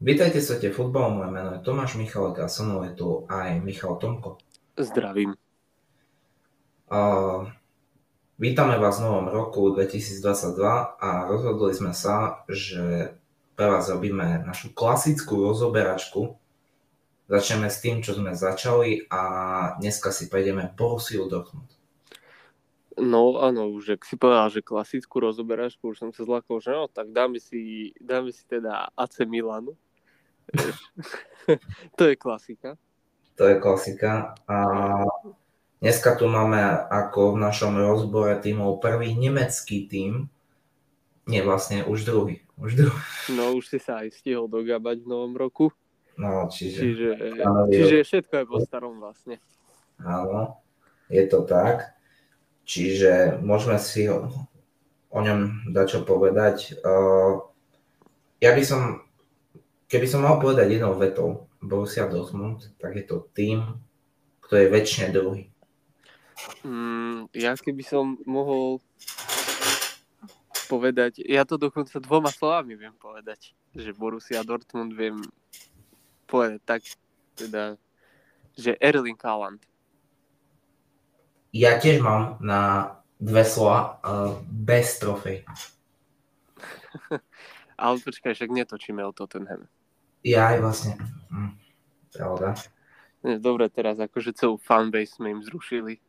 Vítajte v svete futbalu, moje meno je Tomáš Michalek a so mnou je tu aj Michal Tomko. Zdravím. Uh, vítame vás v novom roku 2022 a rozhodli sme sa, že pre vás robíme našu klasickú rozoberačku. Začneme s tým, čo sme začali a dneska si prejdeme Borussia Dortmund. No áno, už ak si povedal, že klasickú rozoberačku, už som sa zlakol, že no, tak dáme si, dáme si teda AC Milanu. to je klasika. To je klasika. A dneska tu máme ako v našom rozbore tímov prvý nemecký tím, nie vlastne už druhý. Už druhý. No už si sa aj stihol dogabať v novom roku. No, čiže... Čiže, čiže všetko je po starom vlastne. Áno, je to tak. Čiže môžeme si o, o ňom dať čo povedať. Uh, ja by som Keby som mal povedať jednou vetou Borussia Dortmund, tak je to tým, kto je väčšine druhý. Mm, ja keby som mohol povedať, ja to dokonca dvoma slovami viem povedať, že Borussia Dortmund viem povedať tak, teda, že Erling Haaland. Ja tiež mám na dve slova uh, bez trofej. Ale počkaj, však netočíme o Tottenham. Ja aj vlastne. Hm, pravda. Dobre, teraz akože celú fanbase sme im zrušili.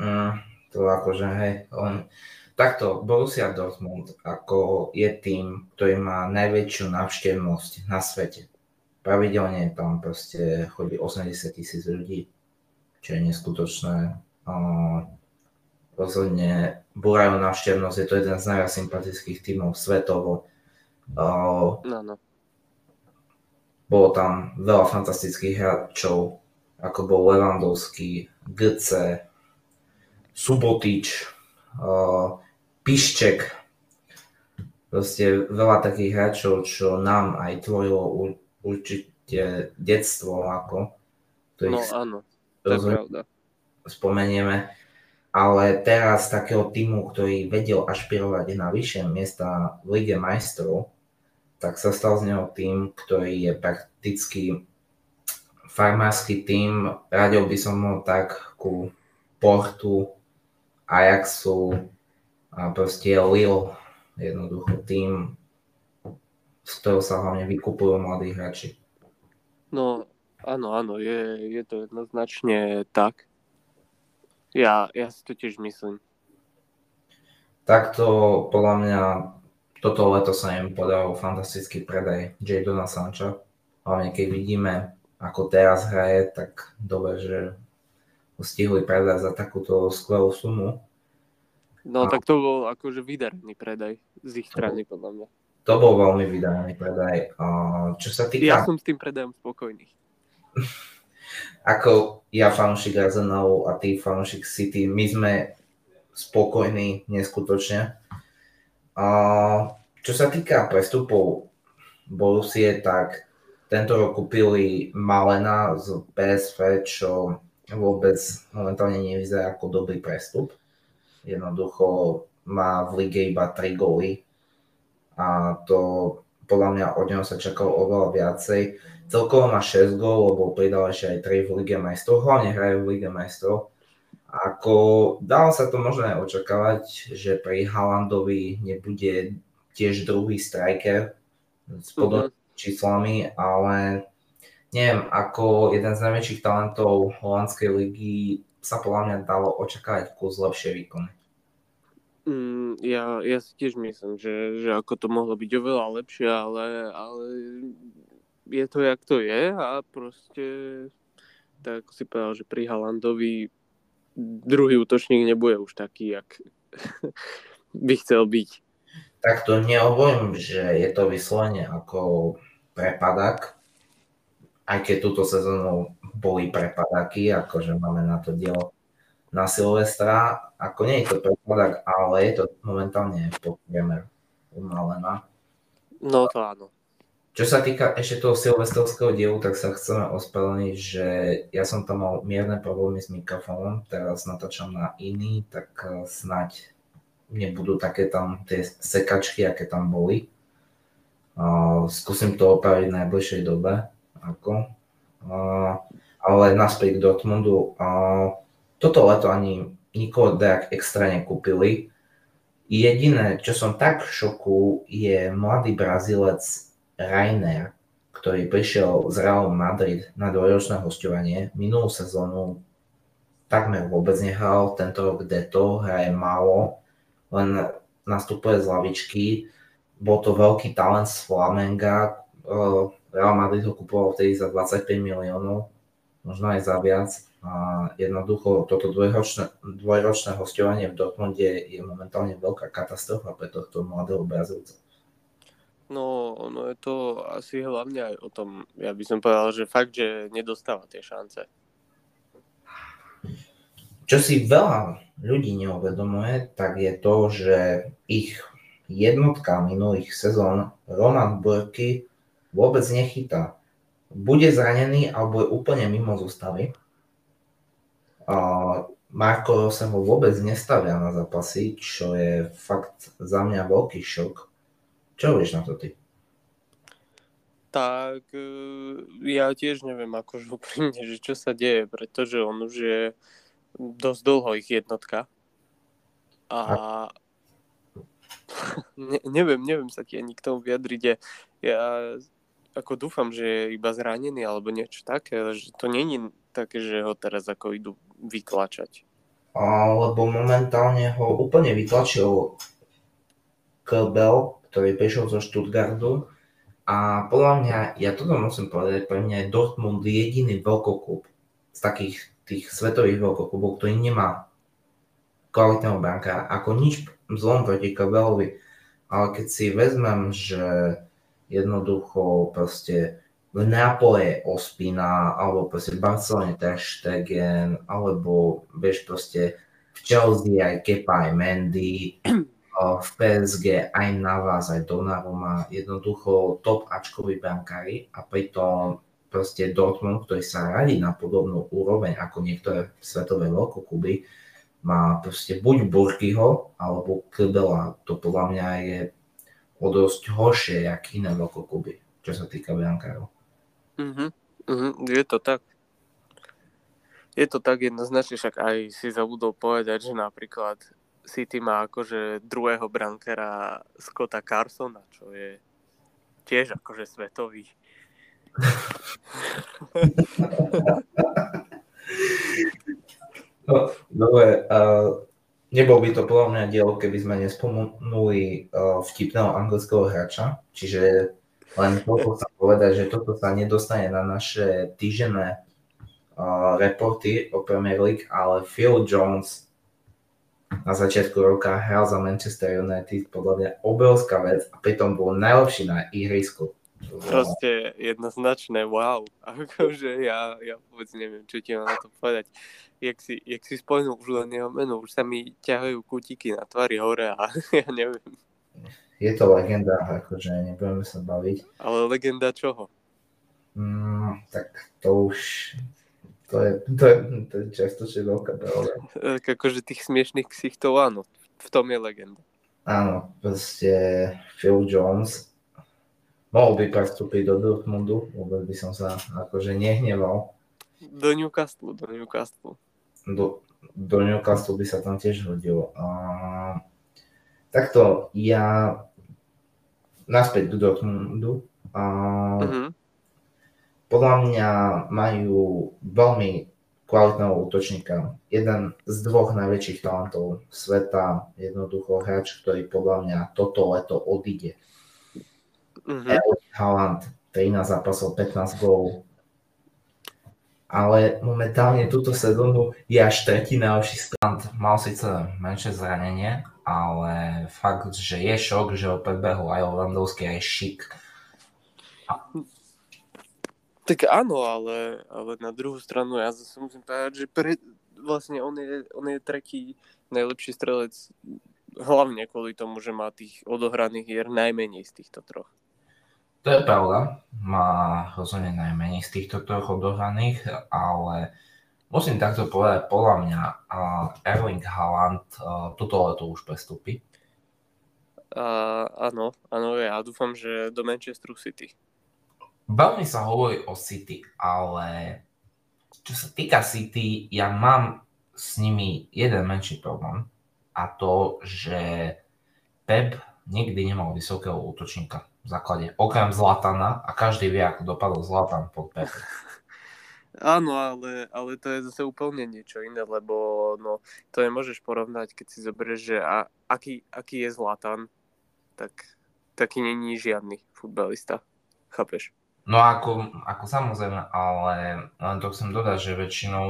Mm, to akože, hej, on... Takto, Borussia Dortmund ako je tým, ktorý má najväčšiu návštevnosť na svete. Pravidelne tam proste chodí 80 tisíc ľudí, čo je neskutočné. Rozhodne búrajú návštevnosť, je to jeden z najviac sympatických tímov svetovo. No, no. Bolo tam veľa fantastických hráčov, ako bol Levandovský, GC, Subotič, uh, Pišček. Proste veľa takých hráčov, čo nám aj tvorilo určite detstvo, ako. No áno, to je pravda. Spomenieme. Ale teraz takého týmu, ktorý vedel ašpirovať na vyššie miesta v Lige majstrov, tak sa stal z neho tým, ktorý je prakticky farmársky tým. Radil by som ho tak ku Portu, Ajaxu a proste Lille. Jednoducho tým, z ktorého sa hlavne vykupujú mladí hráči. No, áno, áno, je, je to jednoznačne tak. Ja, ja si to tiež myslím. Takto podľa mňa toto leto sa im podaril fantastický predaj Jadona Sancha. Hlavne keď vidíme, ako teraz hraje, tak dobre, že ho stihli predať za takúto skvelú sumu. No a... tak to bol akože vydarený predaj z ich strany, podľa mňa. To bol veľmi vydarený predaj. Čo sa týka... Ja som s tým predajom spokojný. ako ja fanúšik Arsenalu a ty fanúšik City, my sme spokojní neskutočne. A čo sa týka prestupov Borussie, tak tento rok kúpili Malena z PSV, čo vôbec momentálne nevyzerá ako dobrý prestup. Jednoducho má v lige iba 3 góly a to podľa mňa od neho sa čakalo oveľa viacej. Celkovo má 6 gól, lebo pridal ešte aj 3 v Lige majstrov, hlavne hrajú v Lige majstrov. Ako dalo sa to možno aj očakávať, že pri Halandovi nebude tiež druhý striker s podobnými uh-huh. číslami, ale neviem, ako jeden z najväčších talentov holandskej ligy sa podľa mňa dalo očakávať kus lepšie výkony. Mm, ja, ja si tiež myslím, že, že ako to mohlo byť oveľa lepšie, ale, ale je to, jak to je a proste tak si povedal, že pri Halandovi druhý útočník nebude už taký, jak by chcel byť. Tak to nehovorím, že je to vyslovene ako prepadak, aj keď túto sezónu boli prepadaky, akože máme na to dielo na Silvestra, ako nie je to prepadak, ale je to momentálne pod priemer umalená. No to áno. Čo sa týka ešte toho silvestrovského dielu, tak sa chceme ospravedlniť, že ja som tam mal mierne problémy s mikrofónom, teraz natáčam na iný, tak eh, snať nebudú také tam tie sekačky, aké tam boli. Uh, skúsim to opraviť v najbližšej dobe. Ako. Uh, ale naspäť k Dortmundu. Uh, toto leto ani nikoho tak extra nekúpili. Jediné, čo som tak v šoku, je mladý Brazílec Rainer, ktorý prišiel z Real Madrid na dvojročné hostovanie. Minulú sezónu takmer vôbec nehral, tento rok Deto hraje málo, len nastupuje z lavičky. Bol to veľký talent z Flamenga, Real Madrid ho kupoval vtedy za 25 miliónov, možno aj za viac. A jednoducho toto dvojročné, dvojročné hostovanie v Dortmunde je momentálne veľká katastrofa pre tohto mladého Brazílca. No, ono je to asi hlavne aj o tom, ja by som povedal, že fakt, že nedostáva tie šance. Čo si veľa ľudí neuvedomuje, tak je to, že ich jednotka minulých sezón Roman Burky vôbec nechytá. Bude zranený alebo je úplne mimo zostavy Marko sa ho vôbec nestavia na zápasy, čo je fakt za mňa veľký šok. Čo hovoríš na to ty? Tak e, ja tiež neviem akože úprimne, že čo sa deje, pretože on už je dosť dlho ich jednotka. A, a... ne, neviem, neviem sa ti ani k tomu vyjadriť. Ja, ja ako dúfam, že je iba zranený alebo niečo také, že to není také, že ho teraz ako idú vytlačať? Lebo momentálne ho úplne vytlačil Kebel, ktorý prišiel zo Stuttgartu a podľa mňa, ja toto musím povedať, pre mňa je Dortmund jediný veľkoklub z takých tých svetových veľkoklubov, ktorý nemá kvalitného brankára. Ako nič zlom proti Kebelovi, ale keď si vezmem, že jednoducho proste v Neapole Ospina, alebo proste v Barcelone Ter Stegen, alebo vieš proste v Chelsea aj Kepa, aj Mendy, v PSG aj Navas, aj Donnarumma, jednoducho top Ačkoví brankári a pritom proste Dortmund, ktorý sa radí na podobnú úroveň ako niektoré svetové veľkokluby, má proste buď Burkyho alebo Krbela. To podľa mňa je o dosť horšie, jak iné veľkokluby, čo sa týka brankárov. Uh-huh. Uh-huh. Je to tak. Je to tak jednoznačne, však aj si zabudol povedať, že napríklad City má akože druhého brankera Scotta Carsona, čo je tiež akože svetový. No, dobre, uh, nebol by to podľa mňa dielo, keby sme nespomenuli uh, vtipného anglického hráča, čiže len toto chcem povedať, že toto sa nedostane na naše týžené uh, reporty o Premier League, ale Phil Jones na začiatku roka hral za Manchester United, podľa mňa obrovská vec a pritom bol najlepší na ihrisku. Proste jednoznačné, wow. Akože ja, ja vôbec neviem, čo ti mám na to povedať. Jak si, jak si spomenul už len jeho meno, už sa mi ťahajú kutiky na tvári hore a ja neviem je to legenda, akože nebudeme sa baviť. Ale legenda čoho? Mm, tak to už, to je, to je, to je častočne veľká pravda. Tak akože tých smiešných ksichtov, áno, v tom je legenda. Áno, proste Phil Jones mohol by prestúpiť do Dortmundu, vôbec by som sa akože nehneval. Do Newcastle, do Newcastle. Do, do Newcastle by sa tam tiež hodil. A Takto, ja naspäť do Dortmundu. A uh-huh. Podľa mňa majú veľmi kvalitného útočníka. Jeden z dvoch najväčších talentov sveta, jednoducho hráč, ktorý podľa mňa toto leto odíde. Uh-huh. Haaland, 13 zápasov, 15 gólov, ale momentálne túto sezónu je až tretí najlepší strand. Mal síce menšie zranenie, ale fakt, že je šok, že ho predbehol aj Lewandowski, aj Šik. Tak áno, ale, ale na druhú stranu ja zase musím povedať, že pre, vlastne on je, on je tretí najlepší strelec hlavne kvôli tomu, že má tých odohraných hier najmenej z týchto troch. To je pravda, má rozhodne najmenej z týchto troch odohraných, ale musím takto povedať, podľa mňa uh, Erling Haaland uh, toto leto už prestúpi. A, áno, áno, ja dúfam, že do Manchesteru City. Veľmi sa hovorí o City, ale čo sa týka City, ja mám s nimi jeden menší problém a to, že Pep nikdy nemal vysokého útočníka v základe, okrem Zlatana a každý vie, ako dopadol Zlatan pod Pep. Áno, ale, ale to je zase úplne niečo iné, lebo no, to nemôžeš porovnať, keď si zoberieš, že a, aký, aký je Zlatan, tak taký není žiadny futbalista. Chápeš? No ako, ako samozrejme, ale len to chcem dodať, že väčšinou,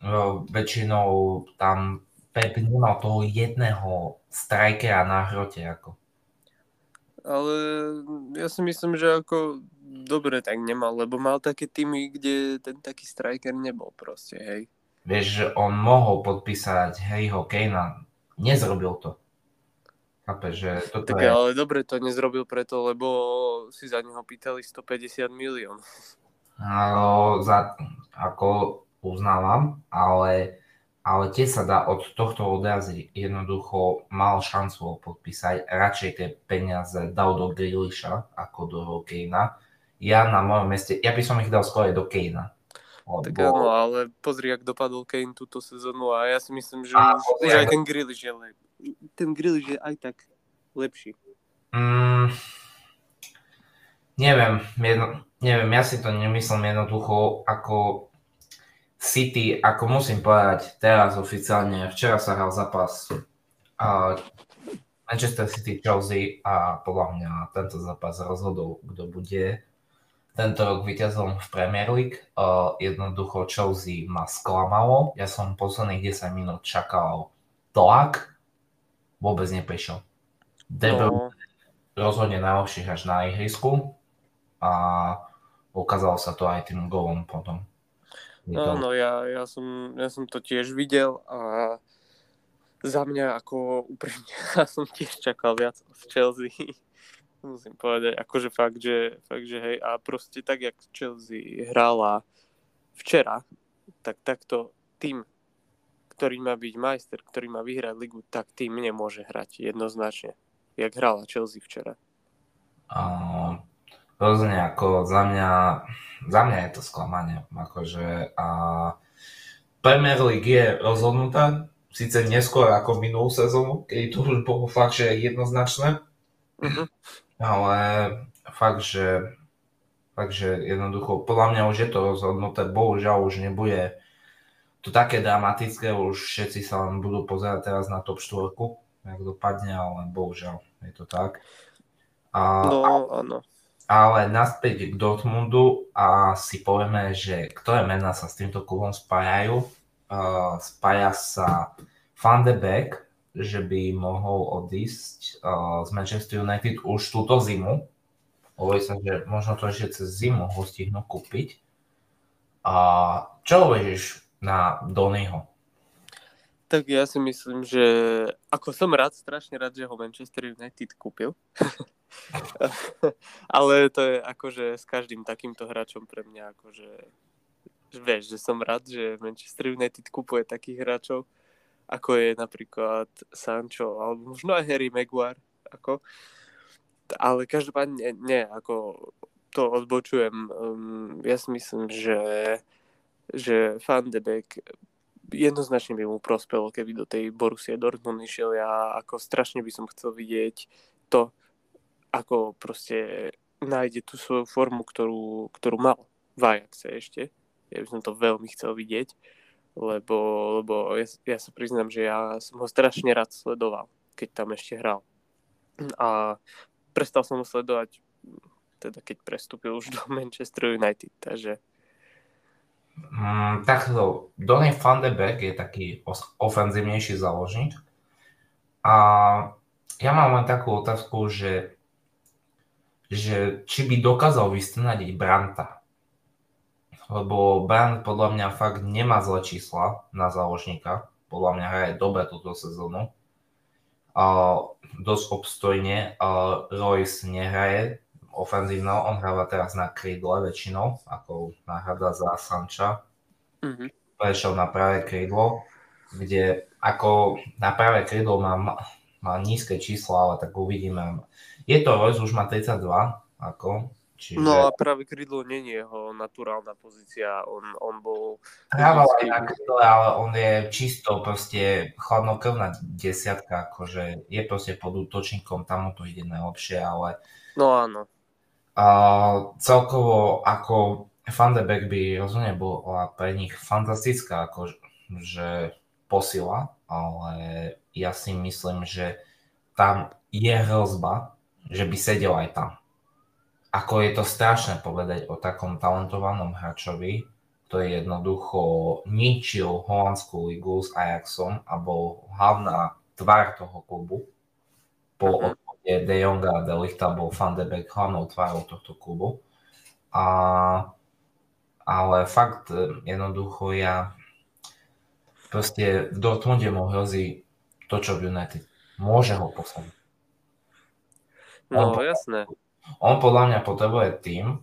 no, väčšinou tam Pep nemal toho jedného strikera na hrote. Ako. Ale ja si myslím, že ako dobre tak nemal, lebo mal také týmy, kde ten taký striker nebol proste, hej. Vieš, že on mohol podpísať Harryho Kanea, nezrobil to. Chápe, že toto tak je... ale dobre to nezrobil preto, lebo si za neho pýtali 150 milión. No, za, ako uznávam, ale, ale tiež sa dá od tohto odraziť. Jednoducho mal šancu podpísať, radšej tie peniaze dal do Grealisha ako do Kanea ja na mojom meste, ja by som ich dal skôr do Kejna. Tak áno, ale pozri, ak dopadol Kane túto sezónu a ja si myslím, že a, už, už aj ten Grealish je lep. Ten Grealish je aj tak lepší. Mm, neviem, jedno, neviem, ja si to nemyslím jednoducho ako City, ako musím povedať teraz oficiálne, včera sa hral zápas uh, Manchester City Chelsea a podľa mňa tento zápas rozhodol, kto bude tento rok víťazom v Premier League. Uh, jednoducho Chelsea ma sklamalo. Ja som posledných 10 minút čakal tlak. Vôbec neprišiel. Debel no. rozhodne najlepší hráč na ihrisku a ukázalo sa to aj tým golom potom. No, no ja, ja, som, ja som to tiež videl a za mňa ako úprimne, ja som tiež čakal viac od Chelsea musím povedať, akože fakt, že, fakt, že hej, a proste tak, jak Chelsea hrála včera, tak takto tým, ktorý má byť majster, ktorý má vyhrať ligu, tak tým nemôže hrať jednoznačne, jak hrála Chelsea včera. Uh, rozhodne ako za mňa, za mňa je to sklamanie, akože a Premier League je rozhodnutá, síce neskôr ako minulú sezónu, keď to už bolo fakt, že jednoznačné, uh-huh ale fakt, že, fakt, že jednoducho, podľa mňa už je to rozhodnuté, bohužiaľ už nebude to také dramatické, už všetci sa len budú pozerať teraz na top 4, jak dopadne, ale bohužiaľ je to tak. A, no, áno. Ale naspäť k Dortmundu a si povieme, že ktoré mená sa s týmto klubom spájajú. Uh, spája sa Van de Beek, že by mohol odísť uh, z Manchester United už túto zimu. Hovorí sa, že možno to ešte cez zimu ho stihnú kúpiť. A čo hovoríš na Donnyho? Tak ja si myslím, že ako som rád, strašne rád, že ho Manchester United kúpil. Ale to je akože s každým takýmto hráčom pre mňa akože vieš, že som rád, že Manchester United kúpuje takých hráčov, ako je napríklad Sancho, alebo možno aj Harry Maguire, ako. Ale každopádne nie ako to odbočujem. Um, ja si myslím, že, že Van de Beek jednoznačne by mu prospelo, keby do tej Borussia Dortmund išiel. Ja ako strašne by som chcel vidieť to, ako proste nájde tú svoju formu, ktorú, ktorú mal v Ajaxe ešte. Ja by som to veľmi chcel vidieť lebo, lebo ja, ja sa priznám, že ja som ho strašne rád sledoval, keď tam ešte hral. A prestal som ho sledovať, teda keď prestúpil už do Manchester United, takže... Mm, takto, Donny van de Beek je taký ofenzívnejší záložník a ja mám len takú otázku, že, že či by dokázal vystnadiť Branta lebo Brand podľa mňa fakt nemá zlé čísla na záložníka. Podľa mňa hraje dobre túto sezónu. Uh, dosť obstojne. Uh, Royce nehraje ofenzívno, on hráva teraz na krídle väčšinou, ako náhrada za Sanča. Mm-hmm. Prešiel na pravé krídlo, kde ako na pravé krídlo má má nízke číslo, ale tak uvidíme. Je to Royce, už má 32, ako, Čiže... No a práve krydlo není jeho naturálna pozícia, on, on bol... Hrával aj na krydle, ale on je čisto proste chladnokrvná desiatka, akože je proste pod útočníkom, tam mu to ide najlepšie, ale... No áno. A celkovo ako Van de Beek by rozhodne bola pre nich fantastická akože posila, ale ja si myslím, že tam je hrozba, že by sedel aj tam ako je to strašné povedať o takom talentovanom hráčovi, ktorý jednoducho ničil holandskú ligu s Ajaxom a bol hlavná tvár toho klubu. Po odchode De Jonga a De Lichta bol Van de Beek hlavnou tvárou tohto klubu. A, ale fakt jednoducho ja proste v Dortmunde mu hrozí to, čo v United. Môže ho posadiť. No, jasné. On podľa mňa potrebuje tým,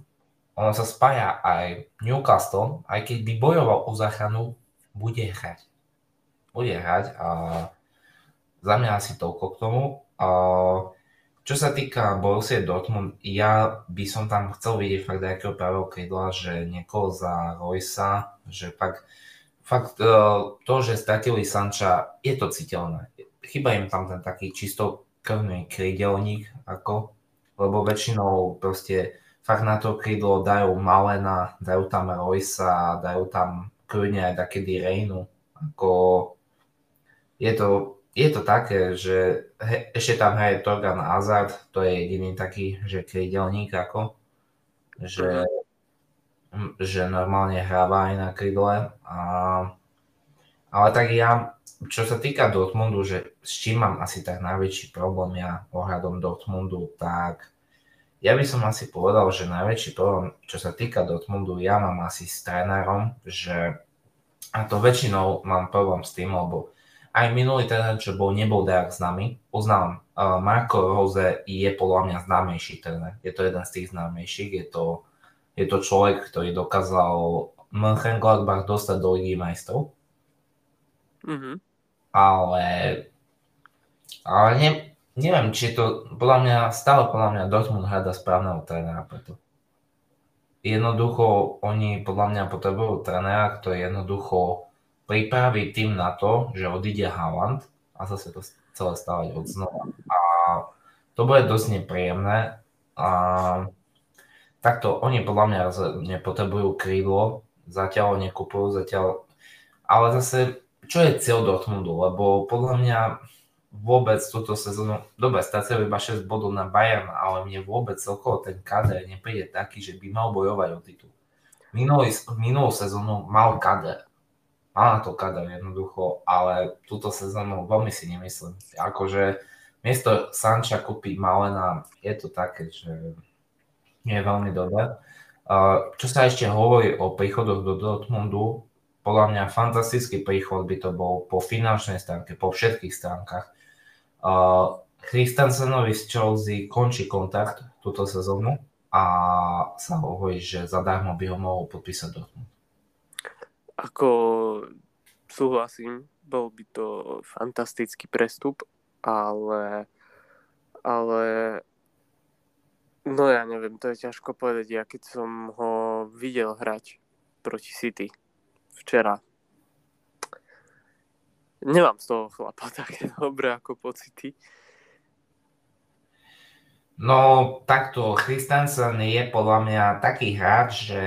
on sa spája aj Newcastle, aj keď by bojoval o záchranu, bude hrať. Bude hrať a za mňa asi toľko k tomu. A čo sa týka Borussia Dortmund, ja by som tam chcel vidieť fakt nejakého pravého krídla, že niekoho za Roysa, že fakt, fakt e, to, že stratili Sanča, je to citeľné. Chyba im tam ten taký čisto krvný krídelník, ako lebo väčšinou proste fakt na to krídlo dajú Malena, dajú tam Roysa, dajú tam kľudne aj takedy Reinu. Ako je to, je to také, že he, ešte tam hraje Torgan Azard, to je jediný taký, že krídelník ako, že, že normálne hráva aj na krídle. A, ale tak ja, čo sa týka Dortmundu, že s čím mám asi tak najväčší problém ja ohľadom Dortmundu, tak ja by som asi povedal, že najväčší problém, čo sa týka Dortmundu, ja mám asi s trénerom, že a to väčšinou mám problém s tým, lebo aj minulý tréner, čo bol, nebol dajak s nami, uznávam, uh, Marko Rose je podľa mňa známejší tréner, je to jeden z tých známejších, je to, je to človek, ktorý dokázal Mönchengladbach dostať do Ligy majstrov. Mm-hmm. Ale, ale ne, neviem, či to, podľa mňa, stále podľa mňa Dortmund hľada správneho trénera preto. Jednoducho, oni podľa mňa potrebujú trénera, ktorý jednoducho pripraví tým na to, že odíde Haaland a zase to celé stávať od znova. A to bude dosť nepríjemné. A takto, oni podľa mňa nepotrebujú krídlo, zatiaľ nekupujú, zatiaľ... Ale zase, čo je cieľ Dortmundu? Lebo podľa mňa vôbec túto sezónu, dobre, strácajú iba 6 bodov na Bayern, ale mne vôbec celkovo ten kader nepríde taký, že by mal bojovať o titul. Minulý, minulú sezónu mal kader. Na to kader jednoducho, ale túto sezónu veľmi si nemyslím. Akože miesto Sanča kúpiť Malena, je to také, že nie je veľmi dobré. Čo sa ešte hovorí o príchodoch do Dortmundu, podľa mňa fantastický príchod by to bol po finančnej stránke, po všetkých stránkach. Christensenovi z Chelsea končí kontakt túto sezónu a sa hovorí, že zadarmo by ho mohol podpísať Dortmund. Ako súhlasím, bol by to fantastický prestup, ale, ale no ja neviem, to je ťažko povedať. Ja keď som ho videl hrať proti City včera, Nemám z toho chlapa také dobré ako pocity. No takto, Christensen je podľa mňa taký hráč, že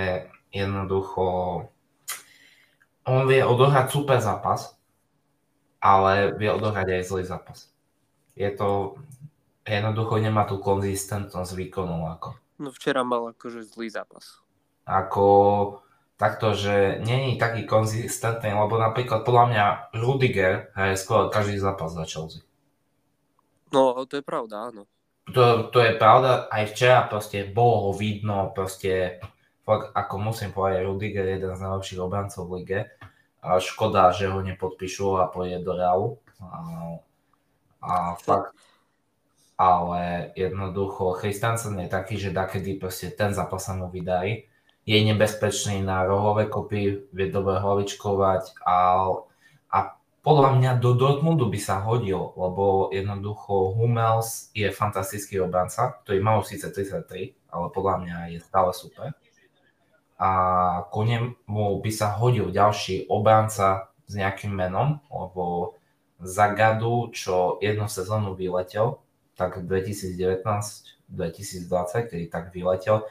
jednoducho on vie odohrať super zápas, ale vie odohrať aj zlý zápas. Je to, jednoducho nemá tú konzistentnosť výkonu. Ako. No včera mal akože zlý zápas. Ako takto, že není taký konzistentný, lebo napríklad podľa mňa Rudiger hraje skoro každý zápas za Chelsea. No, to je pravda, áno. To, to je pravda, aj včera proste bolo ho vidno, proste fakt, ako musím povedať, Rudiger je jeden z najlepších obrancov v lige. A škoda, že ho nepodpíšu a pôjde do Realu. A, a fakt, ale jednoducho Christensen je taký, že takedy proste ten zápas sa mu vydarí je nebezpečný na rohové kopy, vie dobre hlavičkovať a, a podľa mňa do Dortmundu by sa hodil, lebo jednoducho Hummels je fantastický obranca, ktorý má už síce 33, ale podľa mňa je stále super. A konem mu by sa hodil ďalší obranca s nejakým menom, lebo Zagadu, čo jednu sezónu vyletel, tak 2019-2020, kedy tak vyletel,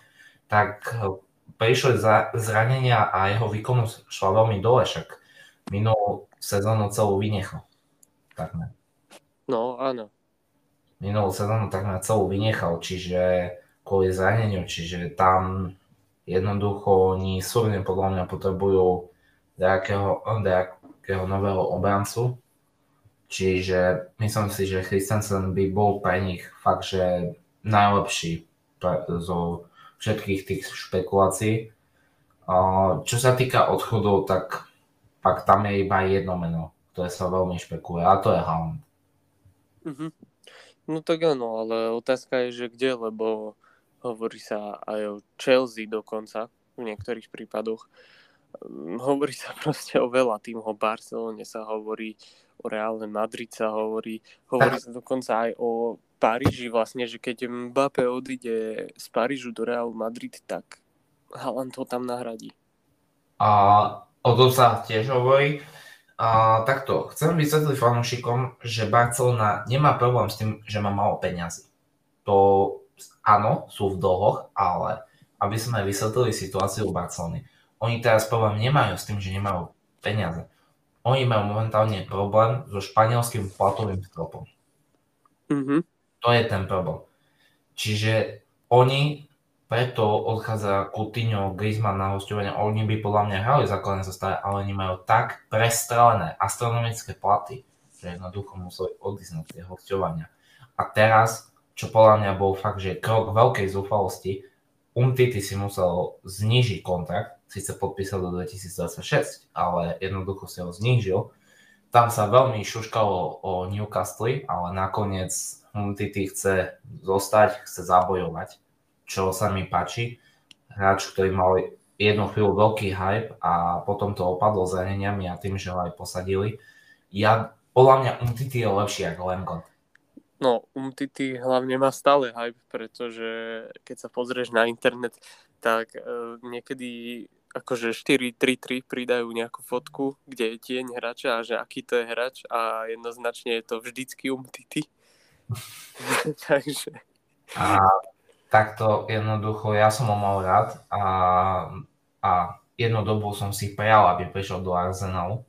tak prišli zranenia a jeho výkonnosť šla veľmi dole, však minulú sezónu celú vynechal. Takmer. No, áno. Minulú sezónu takmer celú vynechal, čiže kvôli zraneniu, čiže tam jednoducho oni súrne podľa mňa potrebujú nejakého, nejakého nového obrancu. Čiže myslím si, že Christensen by bol pre nich fakt, že najlepší zo všetkých tých špekulácií. Čo sa týka odchodov, tak pak tam je iba jedno meno, ktoré sa veľmi špekuluje, a to je Haaland. Mm-hmm. No tak áno, ale otázka je, že kde, lebo hovorí sa aj o Chelsea dokonca v niektorých prípadoch. Hm, hovorí sa proste o veľa týmov, o Barcelone sa hovorí, o Reálne Madrid sa hovorí, hovorí sa dokonca aj o Paríži vlastne, že keď Mbappé odíde z Parížu do Real Madrid, tak Haaland ho tam nahradí. A O tom sa tiež hovorí. A, takto, chcem vysvetliť fanúšikom, že Barcelona nemá problém s tým, že má málo peňazí. To áno, sú v dlhoch, ale aby sme vysvetlili situáciu v Barcelony. Oni teraz problém nemajú s tým, že nemajú peniaze. Oni majú momentálne problém so španielským platovým stropom. Mm-hmm. To je ten problém. Čiže oni preto odchádza Coutinho, Griezmann na hostovanie. Oni by podľa mňa hrali základné zostave, ale oni majú tak prestrelené astronomické platy, že jednoducho museli odísť na tie hostovania. A teraz, čo podľa mňa bol fakt, že krok veľkej zúfalosti, Umtiti si musel znížiť kontrakt, síce podpísal do 2026, ale jednoducho si ho znížil. Tam sa veľmi šuškalo o Newcastle, ale nakoniec Umtiti chce zostať, chce zabojovať čo sa mi páči. Hráč, ktorý mal jednu chvíľu veľký hype a potom to opadlo zraneniami a tým, že ho aj posadili. Ja, podľa mňa Umtiti je lepší ako Lenglet. No, Umtiti hlavne má stále hype, pretože keď sa pozrieš na internet, tak uh, niekedy akože 4-3-3 pridajú nejakú fotku, kde je tieň hráča a že aký to je hráč a jednoznačne je to vždycky Umtiti. Takže... A takto jednoducho ja som ho mal rád a, a jednu dobu som si prijal, aby prišiel do Arsenalu.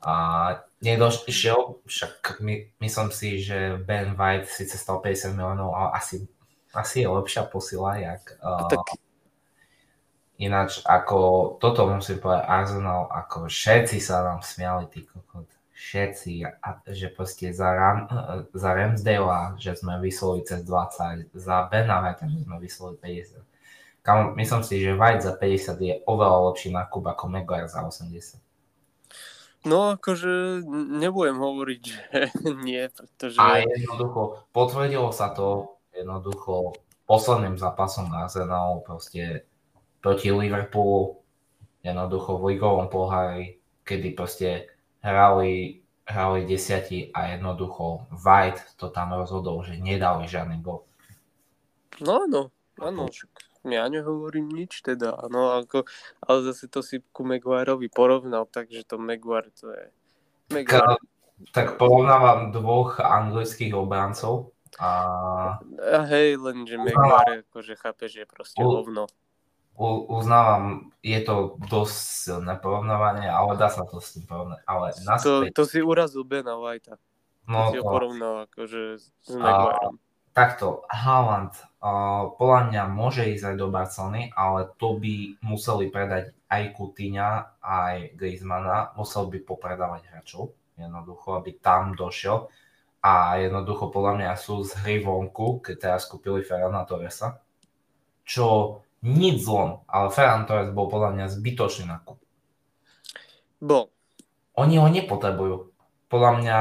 A nedošiel, však my, myslím si, že Ben White síce stal 50 miliónov, ale asi, asi je lepšia posila, jak... Uh, tak... Ináč, ako toto musím povedať, Arsenal, ako všetci sa nám smiali, ty kokot všetci, a, že proste za, Ram, za Ramsdale, že sme vyslali cez 20, za Benaveta, že sme vyslali 50. Kam, myslím si, že White za 50 je oveľa lepší nákup ako Maguire za 80. No akože nebudem hovoriť, že nie, pretože... A jednoducho, potvrdilo sa to jednoducho posledným zápasom na Arsenalu proste proti Liverpoolu, jednoducho v ligovom pohári, kedy proste hrali, hrali desiati a jednoducho White to tam rozhodol, že nedali žiadny gol. No áno, áno, ja nehovorím nič teda, no ako, ale zase to si ku Maguireovi porovnal, takže to Maguire to je... Maguire. tak porovnávam dvoch anglických obrancov a... a hej, lenže Maguire akože chápe, že je proste hovno uznávam, je to dosť silné porovnávanie, ale dá sa to s tým porovnať. Ale naspäť... to, to si urazil Bena Whitea. No, si ho porovnal akože s Maguireom. Takto, Haaland uh, podľa mňa môže ísť aj do Barcelony, ale to by museli predať aj Coutinha, aj Griezmana, musel by popredávať hráčov, jednoducho, aby tam došiel. A jednoducho podľa mňa sú z hry vonku, keď teraz kúpili Ferrana Torresa, čo nič zlom, ale Ferran Torres bol podľa mňa zbytočný nákup. Bol. Oni ho nepotrebujú. Podľa mňa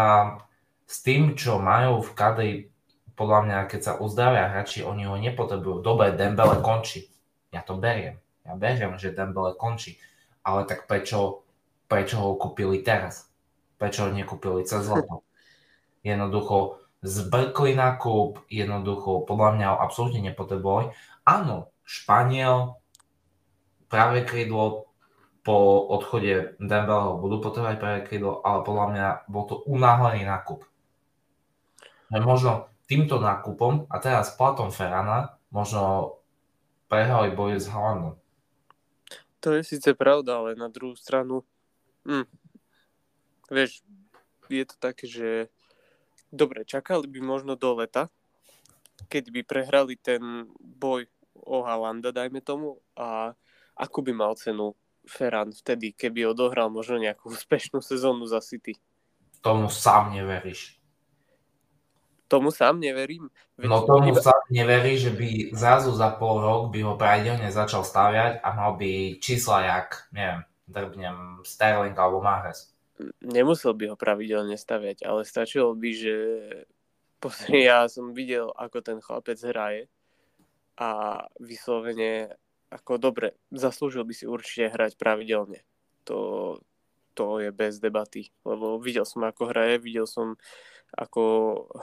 s tým, čo majú v kadri, podľa mňa, keď sa uzdravia hráči, oni ho nepotrebujú. Dobre, Dembele končí. Ja to beriem. Ja beriem, že Dembele končí. Ale tak prečo, prečo ho kúpili teraz? prečo ho nekúpili cez leto. Jednoducho zbrkli nákup, jednoducho podľa mňa ho absolútne nepotrebovali. Áno, Španiel, práve krídlo po odchode Dembeleho budú potrebovať práve krídlo, ale podľa mňa bol to unáhlený nákup. Možno týmto nákupom a teraz platom Ferrana možno prehrali boje s Haalandom. To je síce pravda, ale na druhú stranu, hm, vieš, je to také, že dobre, čakali by možno do leta, keď by prehrali ten boj o Halanda, dajme tomu, a ako by mal cenu Ferran vtedy, keby odohral možno nejakú úspešnú sezónu za City. Tomu sám neveríš. Tomu sám neverím. Veď no tomu iba... sám neverí, že by zrazu za pol rok by ho pravidelne začal staviať a mal by čísla jak, neviem, drbnem Sterling alebo Mahrez. Nemusel by ho pravidelne staviať, ale stačilo by, že pozri, ja som videl, ako ten chlapec hraje a vyslovene ako dobre, zaslúžil by si určite hrať pravidelne. To, to je bez debaty, lebo videl som, ako hraje, videl som ako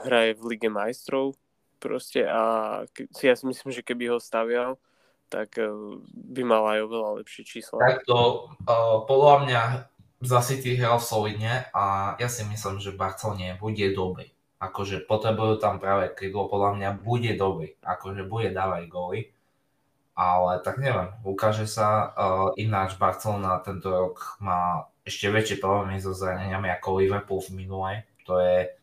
hraje v Lige majstrov proste a ja si myslím, že keby ho stavial, tak eh, by mal aj oveľa lepšie čísla. Takto uh, podľa mňa za City hral solidne a ja si myslím, že Barcelone bude dobrý. Akože potrebujú tam práve krydlo, podľa mňa bude dobrý. Akože bude dávať góly. Ale tak neviem, ukáže sa. Uh, ináč Barcelona tento rok má ešte väčšie problémy so zraneniami ako Liverpool v minulej. To je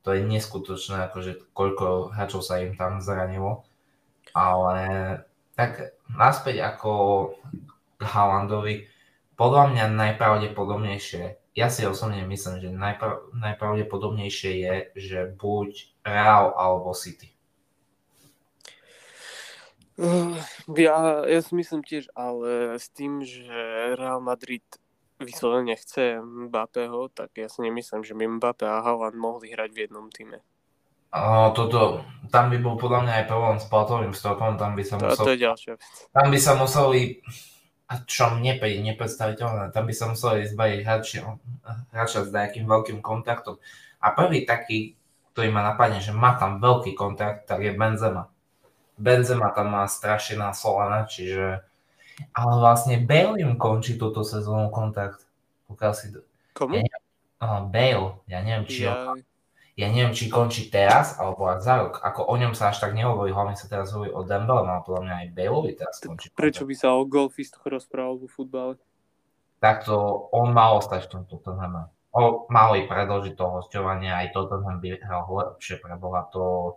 to je neskutočné, akože koľko hráčov sa im tam zranilo. Ale tak naspäť ako k Haalandovi, podľa mňa najpravdepodobnejšie, ja si osobne myslím, že najprav, najpravdepodobnejšie je, že buď Real alebo City. Ja, ja si myslím tiež, ale s tým, že Real Madrid vyslovene chce Mbappého, tak ja si nemyslím, že by Mbappé a Haaland mohli hrať v jednom týme. A toto, tam by bol podľa mňa aj problém s platovým stropom, tam by sa musel... To, to je ďalšia vec. Tam by sa museli, čo mne príde nepredstaviteľné, tam by sa museli zbaviť hráča s nejakým veľkým kontaktom. A prvý taký, ktorý ma napadne, že má tam veľký kontakt, tak je Benzema. Benzema tam má strašne násolené, čiže ale vlastne Bale im končí túto sezónu kontakt. Pokiaľ si... Komu? Ja neviem, uh, Bale, ja neviem, či ja... ja neviem, či končí teraz, alebo ak za rok. Ako o ňom sa až tak nehovorí, hlavne sa teraz hovorí o Dembele, ale podľa mňa aj Baleovi teraz končí. Prečo by sa o golfistoch rozprával vo futbale? Takto on mal ostať v tomto Tottenham. On mali predložiť to hostovanie, aj Tottenham by hral lepšie pre Boha. To,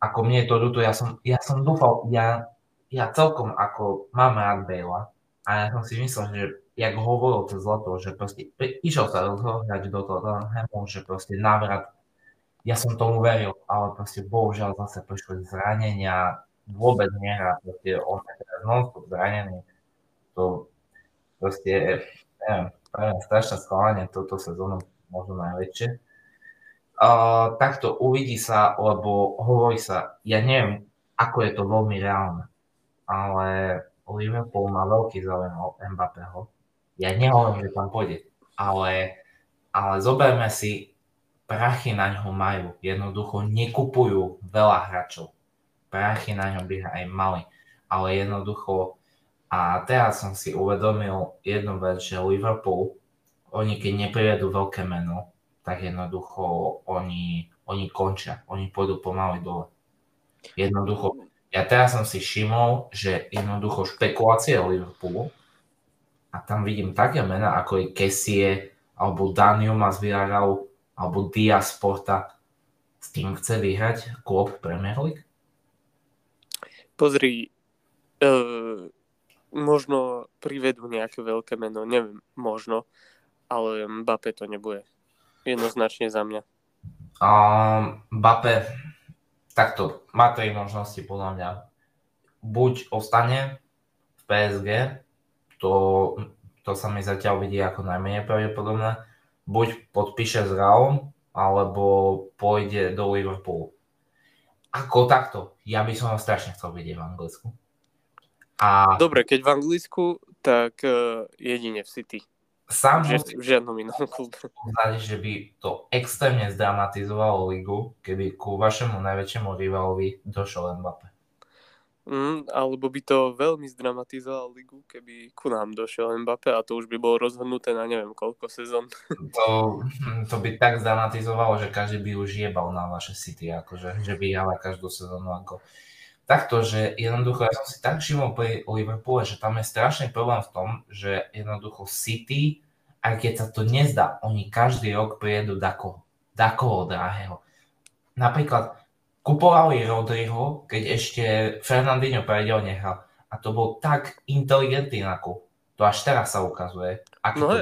ako mne je to ľúto, ja som, ja som dúfal, ja ja celkom ako mám rád Bela a ja som si myslel, že jak hovoril to zlato, že proste išiel sa rozhodnúť do Tottenhamu, že proste návrat, ja som tomu veril, ale proste bohužiaľ zase prišli zranenia, vôbec nehrá, proste on je teraz non-stop zranený, to proste, neviem, neviem strašné sklamanie toto sezónu, možno najväčšie. Uh, takto uvidí sa, lebo hovorí sa, ja neviem, ako je to veľmi reálne ale Liverpool má veľký záujem o Mbappého. Ja nehovorím, že tam pôjde, ale, ale zoberme si, prachy na ňo majú. Jednoducho nekupujú veľa hráčov. Prachy na ňo by aj mali. Ale jednoducho, a teraz som si uvedomil jednu vec, že Liverpool, oni keď neprivedú veľké meno, tak jednoducho oni, oni končia. Oni pôjdu pomaly dole. Jednoducho, ja teraz som si všimol, že jednoducho špekulácie o Liverpoolu a tam vidím také mená ako je Kessie, alebo Daniel Masviarau, alebo Diaz Porta. S tým chce vyhrať klub Premier League? Pozri, uh, možno privedú nejaké veľké meno, neviem, možno, ale Mbappé to nebude. Jednoznačne za mňa. Um, Mbappé, takto, má tri možnosti podľa mňa. Buď ostane v PSG, to, to sa mi zatiaľ vidí ako najmenej pravdepodobné, buď podpíše s Realom, alebo pôjde do Liverpoolu. Ako takto, ja by som ho strašne chcel vidieť v Anglicku. A... Dobre, keď v Anglicku, tak uh, jedine v City. Sám musí v žiadnom inom klube. že by to extrémne zdramatizovalo ligu, keby ku vašemu najväčšiemu rivalovi došiel Mbappé. Mm, alebo by to veľmi zdramatizoval ligu, keby ku nám došiel Mbappé a to už by bolo rozhodnuté na neviem koľko sezón. To, to by tak zdramatizovalo, že každý by už jebal na vaše City, akože, že by jala každú sezónu ako takto, že jednoducho, ja som si tak všimol pri Liverpoole, že tam je strašný problém v tom, že jednoducho City, aj keď sa to nezdá, oni každý rok prijedú dakoho, dakoho drahého. Napríklad kupovali Rodriho, keď ešte Fernandinho predel nehral. A to bol tak inteligentný nákup. To až teraz sa ukazuje. Aký No to,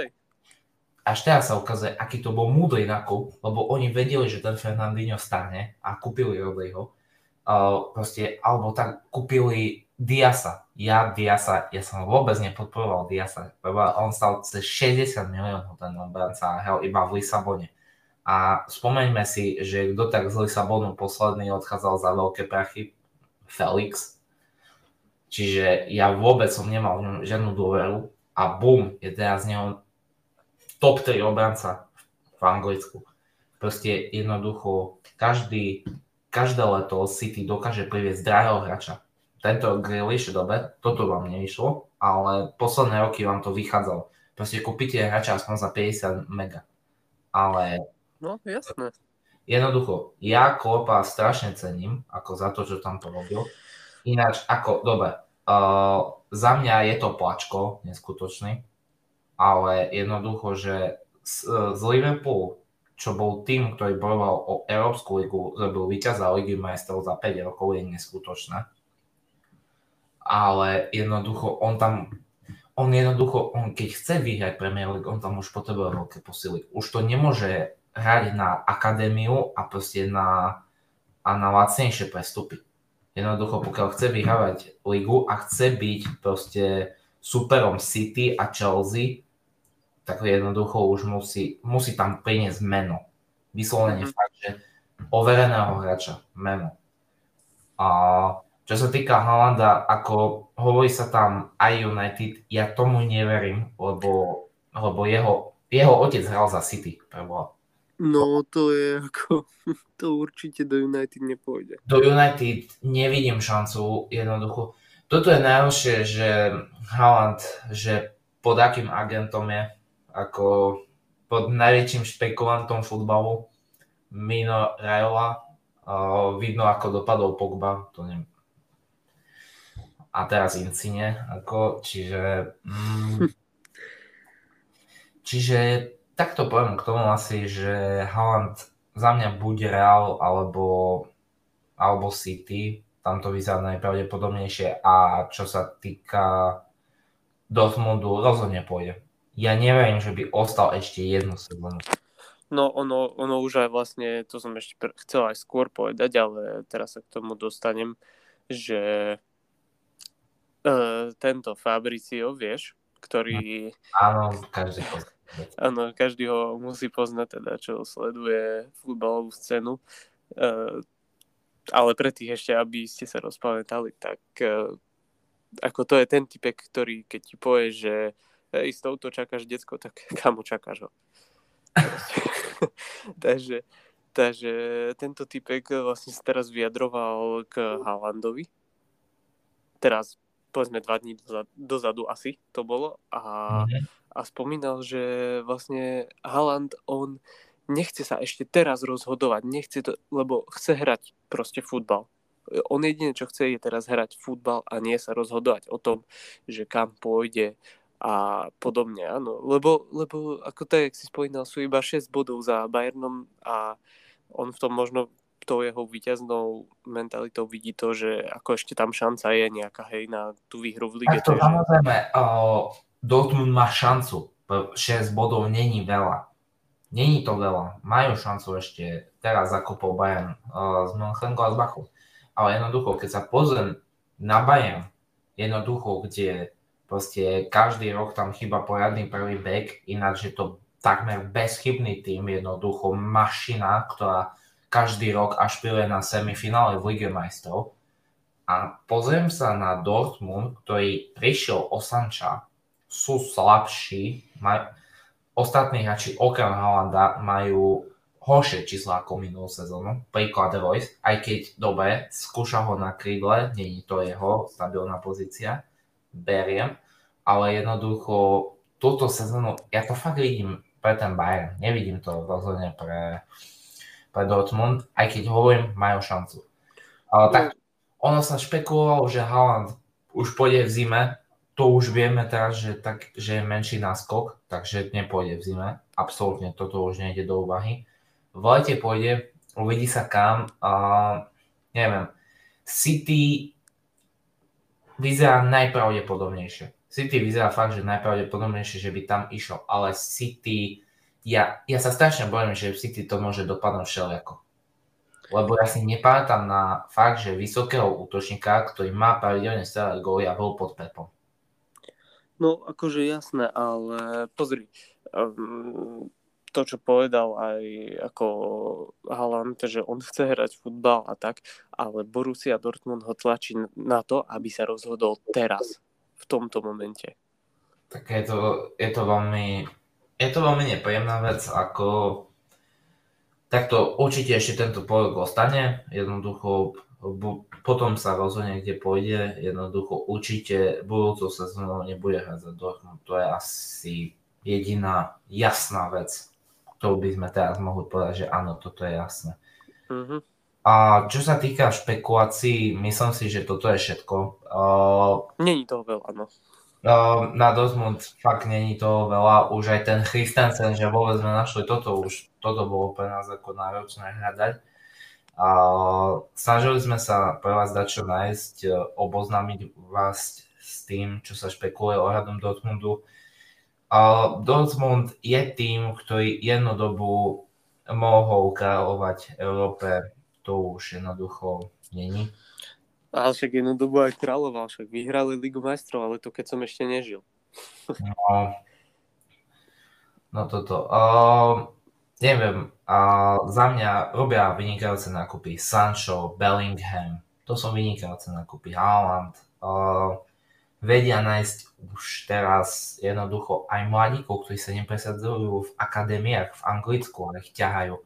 až teraz sa ukazuje, aký to bol múdry nákup, lebo oni vedeli, že ten Fernandinho stane a kúpili Rodriho. Uh, proste, alebo tak kúpili Diasa. Ja Diasa, ja som vôbec nepodporoval Diasa, lebo on stal cez 60 miliónov ten obranca hral iba v Lisabone. A spomeňme si, že kto tak z Lisabonu posledný odchádzal za veľké prachy? Felix. Čiže ja vôbec som nemal v ňom žiadnu dôveru a bum, je teraz z neho top 3 obranca v Anglicku. Proste jednoducho každý, každé leto City dokáže priviesť drahého hráča. Tento Grealish, dobre, toto vám neišlo, ale posledné roky vám to vychádzalo. Proste kúpite hráča aspoň za 50 mega. Ale no jasné. jednoducho, ja Klopa strašne cením, ako za to, čo tam porobil. Ináč, ako, dobre, uh, za mňa je to plačko, neskutočný, ale jednoducho, že z, z Liverpoolu, čo bol tým, ktorý bojoval o Európsku ligu, robil víťaza Ligy majstrov za 5 rokov, je neskutočné. Ale jednoducho, on tam, on jednoducho, on keď chce vyhrať Premier League, on tam už potrebuje veľké posily. Už to nemôže hrať na akadémiu a proste na, a na lacnejšie prestupy. Jednoducho, pokiaľ chce vyhrávať ligu a chce byť proste superom City a Chelsea, tak jednoducho už musí, musí tam priniesť meno. Vyslovene Mhm. fakt, že overeného hráča, meno. A čo sa týka Halanda, ako hovorí sa tam aj United, ja tomu neverím, lebo, lebo jeho, jeho otec hral za City. Preboha. No to je ako, to určite do United nepôjde. do United nevidím šancu jednoducho. Toto je najhoršie, že Haaland, že pod akým agentom je, ako pod najväčším špekulantom futbalu, Mino Raiola, vidno ako dopadol Pogba, to neviem. A teraz Incine, ako, čiže... Mm, čiže takto poviem k tomu asi, že Haaland za mňa buď Real alebo, alebo City, tam to vyzerá najpravdepodobnejšie a čo sa týka Dortmundu, rozhodne pôjde. Ja neverím, že by ostal ešte jednu sezónu. No ono, ono už aj vlastne, to som ešte chcel aj skôr povedať, ale teraz sa k tomu dostanem, že e, tento Fabricio, vieš, ktorý, Áno, každý pozná. áno, každý ho musí poznať, teda čo sleduje futbalovú scénu, e, ale pre tých ešte, aby ste sa rozpamätali, tak e, ako to je ten typek, ktorý keď ti povie, že hej, s touto čakáš decko, tak kamo čakáš ho. takže, takže tento typek vlastne sa teraz vyjadroval k Haalandovi. Teraz povedzme dva dní dozadu, dozadu asi to bolo a, Mhm. a spomínal, že vlastne Haaland on nechce sa ešte teraz rozhodovať, nechce to, lebo chce hrať proste futbal. On jediné, čo chce, je teraz hrať futbal a nie sa rozhodovať o tom, že kam pôjde a podobne, áno. Lebo, lebo ako tak, jak si spomínal, sú iba 6 bodov za Bayernom a on v tom možno tou jeho víťaznou mentalitou vidí to, že ako ešte tam šanca je nejaká, hej, na tú výhru v lige. Tak to takže- samozrejme, uh, Dortmund má šancu. 6 bodov není veľa. Není to veľa. Majú šancu ešte teraz zakopol Bayern uh, z Mönchengladbachu. Ale jednoducho, keď sa pozriem na Bayern, jednoducho, kde proste každý rok tam chyba poriadny prvý back, ináč je to takmer bezchybný tým, jednoducho mašina, ktorá každý rok ašpiruje na semifinále v Lige majstrov. A pozriem sa na Dortmund, ktorý prišiel o Sanča, sú slabší, maj, ostatní hráči okrem Halanda majú horšie čísla ako minulú sezónu. Príklad Royce, aj keď dobre, skúša ho na krídle, není to jeho stabilná pozícia, beriem, ale jednoducho túto sezónu, ja to fakt vidím pre ten Bayern, nevidím to rozhodne pre, pre Dortmund, aj keď hovorím, majú šancu. Ale tak ono sa špekulovalo, že Haaland už pôjde v zime, to už vieme teraz, že, tak, že je menší náskok, takže nepôjde v zime. Absolútne toto už nejde do úvahy. V lete pôjde, uvidí sa kam. A, neviem, City vyzerá najpravdepodobnejšie. City vyzerá fakt, že najpravdepodobnejšie, že by tam išiel, ale City, ja, ja sa strašne bojím, že v City to môže dopadnúť všelijako. Lebo ja si nepamätám na fakt, že vysokého útočníka, ktorý má pravidelne strelať góly a bol pod Pepom. No, akože jasné, ale pozri, um, to, čo povedal aj ako Haaland, že on chce hrať futbal a tak, ale Borussia Dortmund ho tlačí na to, aby sa rozhodol teraz, v tomto momente. Tak je to, je to veľmi, je to veľmi nepríjemná vec, ako takto určite ešte tento projekt ostane, jednoducho potom sa rozhodne, kde pôjde. Jednoducho určite budúcu sezónu nebude hrať za Dortmund. To je asi jediná jasná vec, ktorú by sme teraz mohli povedať, že áno, toto je jasné. Mm-hmm. A čo sa týka špekulácií, myslím si, že toto je všetko. Uh, není toho veľa, no. Uh, na Dortmund fakt není toho veľa. Už aj ten Christensen, že vôbec sme našli toto, už toto bolo pre nás ako náročné hľadať. A snažili sme sa pre vás dať čo nájsť, e, oboznámiť vás s tým, čo sa špekuluje ohľadom Dortmundu. A Dortmund je tým, ktorý jednu dobu mohol kráľovať Európe, to už jednoducho není. Ale však jednu dobu aj kráľoval, však vyhrali Ligu majstrov, ale to keď som ešte nežil. No, no toto. Uh, neviem, a za mňa robia vynikajúce nákupy Sancho, Bellingham, to sú vynikajúce nákupy, Haaland, uh, vedia nájsť už teraz jednoducho aj mladíkov, ktorí sa nepresadzujú v akadémiách v Anglicku, ale ich ťahajú.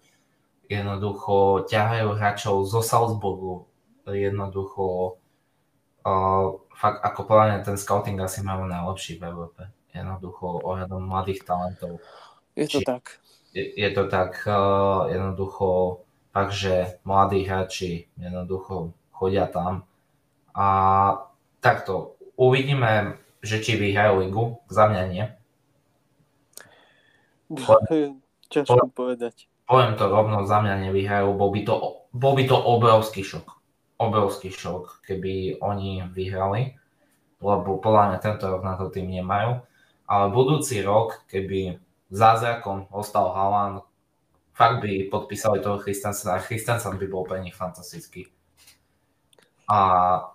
Jednoducho ťahajú hráčov zo Salzburgu, jednoducho uh, fakt ako povedané, ten scouting asi majú najlepší v Európe. Jednoducho ohľadom mladých talentov. Je to Či, tak je, to tak uh, jednoducho fakt, že mladí hráči jednoducho chodia tam a takto uvidíme, že či vyhrajú ligu, za mňa nie. Ťažko poviem, povedať. Poviem to rovno, za mňa nevyhrajú, bol by to, bol by to obrovský šok. Obrovský šok, keby oni vyhrali, lebo podľa mňa tento rok na to tým nemajú. Ale budúci rok, keby zázrakom ostal Haaland, fakt by podpísali toho Christensena a Christensen by bol pre nich fantastický. A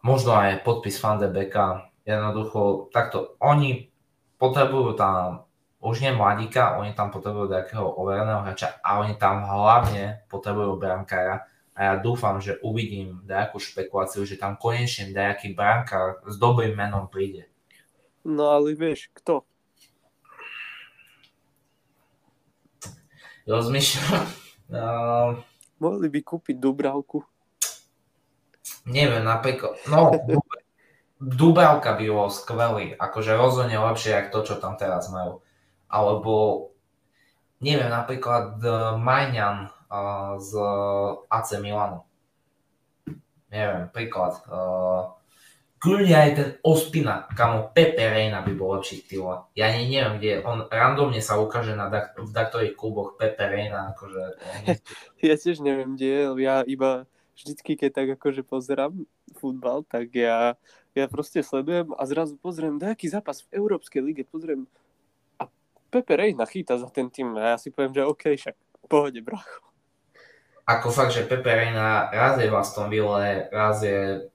možno aj podpis Van de Beka, jednoducho takto, oni potrebujú tam už nie mladíka, oni tam potrebujú nejakého overeného hráča a oni tam hlavne potrebujú brankára a ja dúfam, že uvidím nejakú špekuláciu, že tam konečne nejaký brankár s dobrým menom príde. No ale vieš, kto? rozmýšľam. Uh, Mohli by kúpiť Dubravku. Neviem, napríklad, no, Dubravka by bol skvelý, akože rozhodne lepšie, ako to, čo tam teraz majú. Alebo, neviem, napríklad uh, Majňan uh, z AC Milano. Neviem, príklad. Uh, kľudne aj ten Ospina, kamo Pepe Reina by bol lepší tyla. Ja ani neviem, kde on randomne sa ukáže na dak- v daktorých kluboch Pepe Reina, akože... ja tiež neviem, kde je, ja iba vždycky, keď tak akože pozerám futbal, tak ja, ja proste sledujem a zrazu pozriem nejaký zápas v Európskej lige, pozriem a Pepe Reina chýta za ten tým a ja si poviem, že OK, však pohode, bracho. Ako fakt, že Pepe Reina raz je v Aston Ville, raz je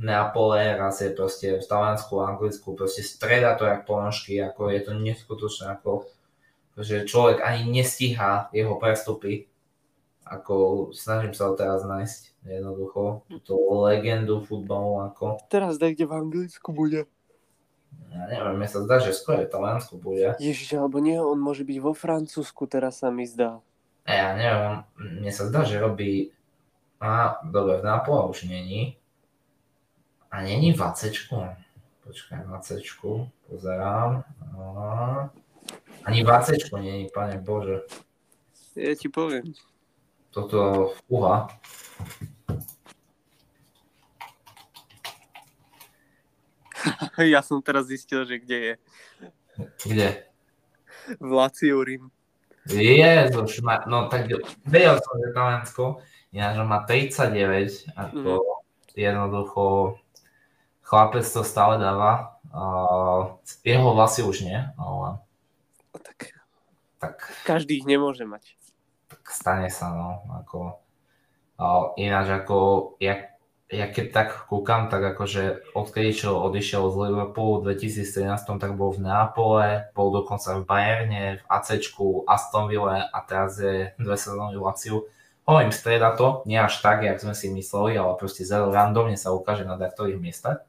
Neapole, raz je proste v Taliansku, Anglicku, proste streda to jak ponožky, ako je to neskutočné, ako že človek ani nestíha jeho prestupy, ako snažím sa ho teraz nájsť jednoducho, túto legendu futbalu, ako. Teraz kde v Anglicku bude. Ja neviem, mne sa zdá, že skôr Taliansko bude. Ježiš, alebo nie, on môže byť vo Francúzsku, teraz sa mi zdá. Ja neviem, mne sa zdá, že robí... A, dobre, v Nápole už není. A není v ACčku. Počkaj, v ACčku, pozerám. A... Ani v ACčku není, pane Bože. Ja ti poviem. Toto uha. ja som teraz zistil, že kde je. Kde? V Lazio Rim. Jezuš, ma, no tak vedel som, že Taliansko, ináč má 39, ako mm. jednoducho chlapec to stále dáva. Uh, jeho vlasy už nie, ale... No tak, tak, každý ich nemôže mať. Tak stane sa, no, ako... Uh, ináč ako, jak ja keď tak kúkam, tak akože odkedy čo odišiel z Liverpoolu v 2013, tak bol v Neapole, bol dokonca v Bayerne, v ACčku, Aston Villa a teraz je dve sezóny v Laciu. Hovorím, strieda to, nie až tak, jak sme si mysleli, ale proste randomne sa ukáže na ktorých miestach.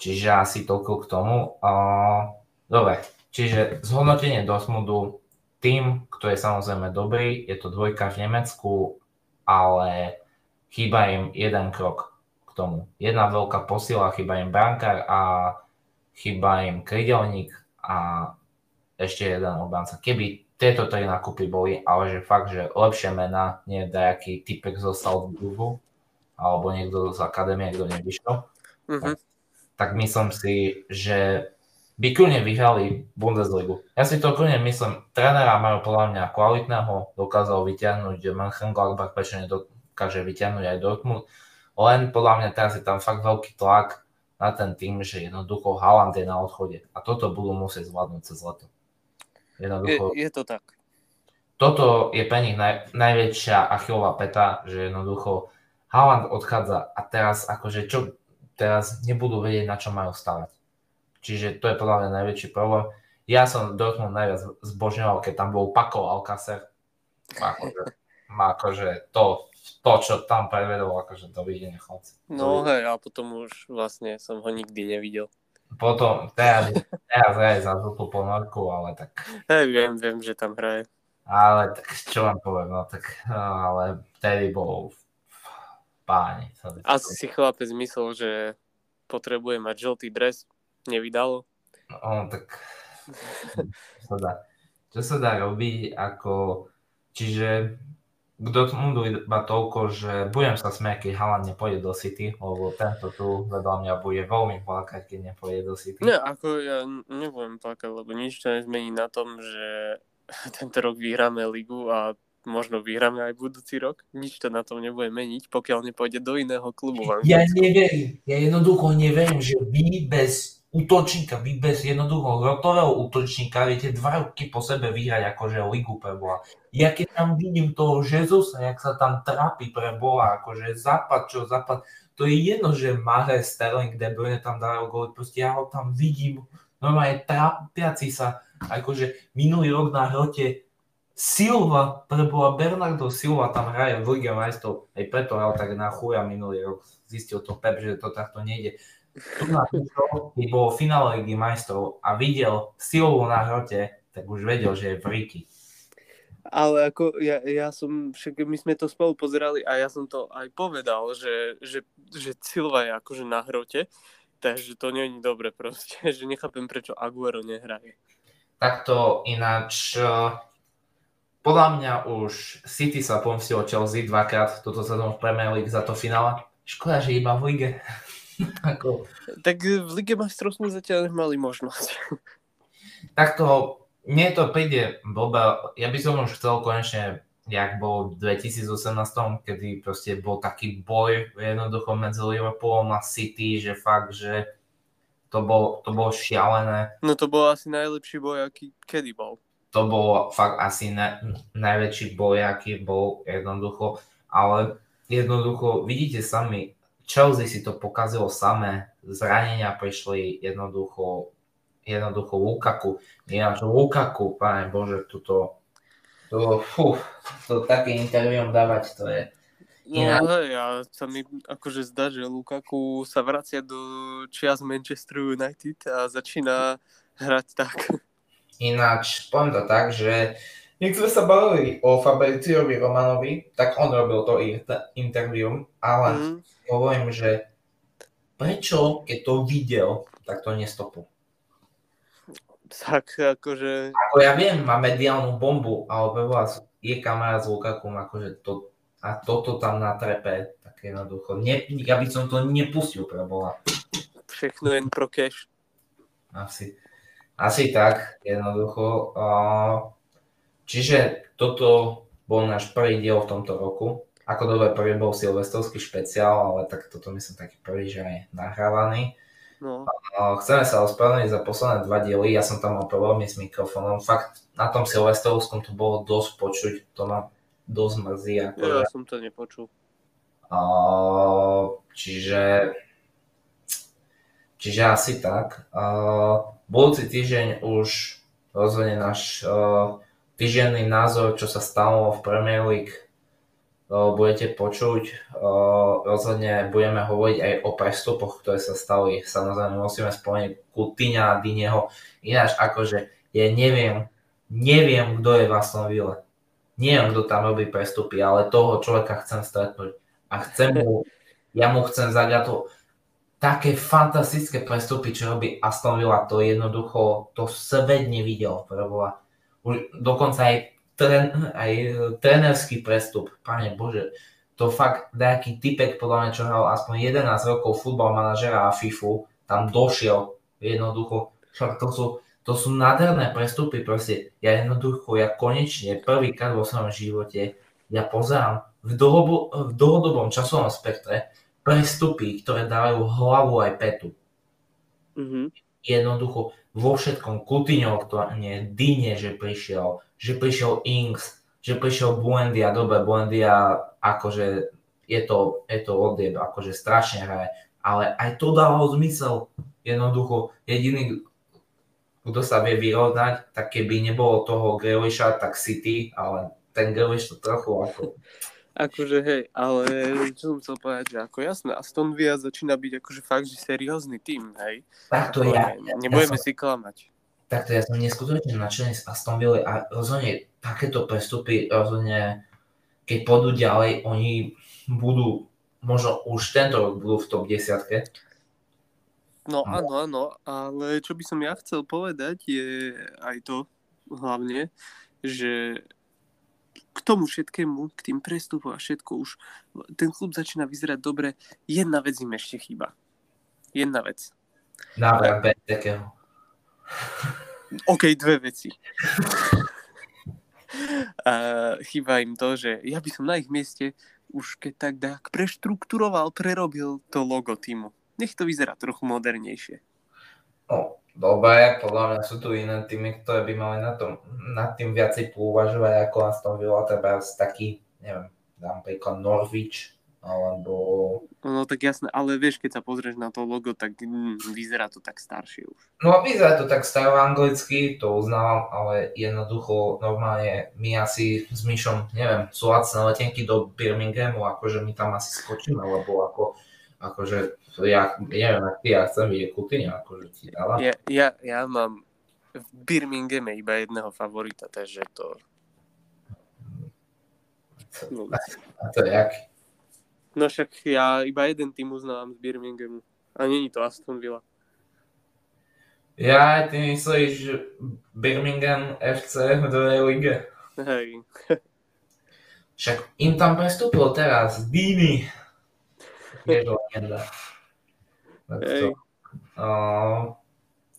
Čiže asi toľko k tomu. Dobre, čiže zhodnotenie Dortmundu, tým, kto je samozrejme dobrý, je to dvojka v Nemecku, ale chýba im jeden krok k tomu. Jedna veľká posila, chýba im brankár a chýba im krydelník a ešte jeden obranca. Keby tieto tri nákupy boli, ale že fakt, že lepšie mená, nie dajaký typek zo Salzburgu, alebo niekto z akadémie, kto nevyšiel, mm-hmm. tak, tak myslím si, že by kľudne vyhrali Bundesligu. Ja si to kľudne myslím, trénera majú podľa mňa kvalitného, dokázal vyťahnuť Mönchengladbach, prečo nedo, dokáže vyťahnuť aj Dortmund. Len podľa mňa teraz je tam fakt veľký tlak na ten tým, že jednoducho Haaland je na odchode. A toto budú musieť zvládnuť cez leto. Jednoducho, je, je to tak. Toto je pre nich naj, najväčšia achilová peta, že jednoducho Haaland odchádza a teraz akože čo, teraz nebudú vedieť, na čo majú stavať. Čiže to je podľa mňa najväčší problém. Ja som Dortmund najviac zbožňoval, keď tam bol Paco Alcacer. Akože, akože to, to, čo tam predvedol, akože dovidenia chlapci. No hej, a potom už vlastne som ho nikdy nevidel. Potom, teraz, teraz hraje za žltú ponorku, ale tak... Hej, viem, viem, že tam hraje. Ale tak čo vám poviem, no tak, ale vtedy bol v páni. Asi si chlapec myslel, že potrebuje mať žltý dres, nevydalo. No tak, čo sa dá, čo sa dá robiť, ako, čiže k Dortmundu iba toľko, že budem sa smiať, keď Haaland nepôjde do City, lebo tento tu vedľa mňa bude veľmi plakať, keď nepôjde do City. Nie, ako ja nebudem plakať, lebo nič to nezmení na tom, že tento rok vyhráme ligu a možno vyhráme aj budúci rok. Nič to na tom nebude meniť, pokiaľ nepôjde do iného klubu. Ja neverím, ja jednoducho neverím, že vy bez útočníka, vy bez jednoducho rotového útočníka viete dva roky po sebe vyhrať akože ligu pre Boha. Ja keď tam vidím toho Jezusa, jak sa tam trápi pre Boha, akože západ čo západ, to je jedno, že Mare, Sterling, De Bruyne tam dajú gól, proste ja ho tam vidím, normálne trápiaci sa, akože minulý rok na hrote Silva, prebola Bernardo Silva tam hraje v Lige majstrov, aj preto hral tak na chuja minulý rok, zistil to Pep, že to takto nejde keď bol v finále Ligy majstrov a videl silu na hrote, tak už vedel, že je v Ríky. Ale ako ja, ja som, však my sme to spolu pozerali a ja som to aj povedal, že, že, že Silva je akože na hrote, takže to nie je dobre proste, že nechápem prečo Aguero nehraje. Takto ináč, eh, podľa mňa už City sa pomstilo Chelsea dvakrát toto sezónu v Premier League za to finále. Škoda, že iba v lige. Ako... Tak v Lige majstrov sme zatiaľ nemali možnosť. Takto, mne to príde blbé. Ja by som už chcel konečne, jak bol v 2018, kedy proste bol taký boj jednoducho medzi Liverpoolom a City, že fakt, že to bolo, to bolo šialené. No to bol asi najlepší boj, aký kedy bol. To bol fakt asi na, najväčší boj, aký bol jednoducho, ale jednoducho vidíte sami, Chelsea si to pokazilo samé, zranenia prišli jednoducho, jednoducho Lukaku. Ináč Lukaku, páne Bože, tuto, to, fú, to také intervium dávať, to je, No Iná... hej, ja sa mi akože zdá, že Lukaku sa vracia do čias Manchester United a začína hrať tak. Ináč, poviem to tak, že keď sme sa bavili o Fabriziovi Romanovi, tak on robil to interview, ale mm. hovorím, že prečo, keď to videl, tak to nestopol. Tak akože... Ako ja viem, má mediálnu bombu, ale pre vás je kamera s Lukakum, akože to a toto tam na trepe, tak jednoducho. Ne, ja by som to nepustil pre Boha. Všechno jen pro cash. Asi, asi tak, jednoducho. Čiže toto bol náš prvý diel v tomto roku. Ako dobre prvý bol silvestrovský špeciál, ale tak toto myslím taký prvý, že aj nahrávaný. No. Chceme sa ospravedlniť za posledné dva diely, ja som tam mal problémy s mikrofónom. Fakt, na tom silvestrovskom to bolo dosť počuť, to ma dosť mrzí. Ako ja som to nepočul. Uh, čiže, čiže asi tak. Uh, budúci týždeň už rozhodne náš uh, týždenný názor, čo sa stalo v Premier League, budete počuť. Rozhodne budeme hovoriť aj o prestupoch, ktoré sa stali. Samozrejme musíme spomenúť Kutyňa a Dineho. Ináč akože ja neviem, neviem, kto je v Aston Ville neviem, kto tam robí prestupy, ale toho človeka chcem stretnúť a chcem mu, ja mu chcem to také fantastické prestupy, čo robí Aston Villa, to jednoducho, to svet nevidel, preboha. Dokonca aj, tren, aj trenerský prestup, pane Bože, to fakt nejaký typek, podľa mňa, čo hral aspoň 11 rokov futbal manažera a FIFU, tam došiel jednoducho, však to sú, to sú nádherné prestupy, proste ja jednoducho, ja konečne prvýkrát vo svojom živote ja pozerám v, dlhobo, v dlhodobom časovom spektre prestupy, ktoré dávajú hlavu aj petu. Mm-hmm. Jednoducho vo všetkom Coutinho, Dine, že prišiel, že prišiel Inks, že prišiel Buendia, dobre, Buendia akože je to, je to odjeb, akože strašne hraje, ale aj to dávalo zmysel. Jednoducho, jediný, kto sa vie vyrovnať, tak keby nebolo toho Grealisha, tak City, ale ten Grealish to trochu ako... Akože hej, ale čo som chcel povedať, že ako jasné, Aston Villa začína byť akože fakt, že seriózny tým, hej. Tak to ja. Nebudeme ja som, si klamať. Takto ja som neskutočne nadšený z Aston Villa a rozhodne takéto prestupy, rozhodne keď pôjdu ďalej, oni budú, možno už tento rok budú v top 10 No áno, áno, ale čo by som ja chcel povedať je aj to hlavne, že k tomu všetkému, k tým prestupom a všetko už, ten klub začína vyzerať dobre. Jedna vec im ešte chýba. Jedna vec. Návrat takého. OK, dve veci. a chýba im to, že ja by som na ich mieste už keď tak tak preštrukturoval, prerobil to logo týmu nech to vyzerá trochu modernejšie. No, dobre, podľa mňa sú tu iné týmy, ktoré by mali na tom, nad tým viacej pouvažovať ako Aston Villa, treba taký, neviem, dám príklad Norwich, alebo... No tak jasné, ale vieš, keď sa pozrieš na to logo, tak mm, vyzerá to tak staršie už. No vyzerá to tak staroanglicky, to uznávam, ale jednoducho normálne my asi s Myšom, neviem, sú lacné letenky do Birminghamu, akože my tam asi skočíme, lebo ako, akože ja, neviem, ak ty, ja chcem vidieť Coutinho, akože ti dáva. Ja, ja, ja mám v Birminghame iba jedného favorita, takže to... No. A to jak? No však ja iba jeden tým uznávam z Birminghamu. A není to Aston Villa. Ja, ty myslíš, Birmingham FC v druhej lige? Hej. Však im tam prestúpil teraz Dini. Je To, uh,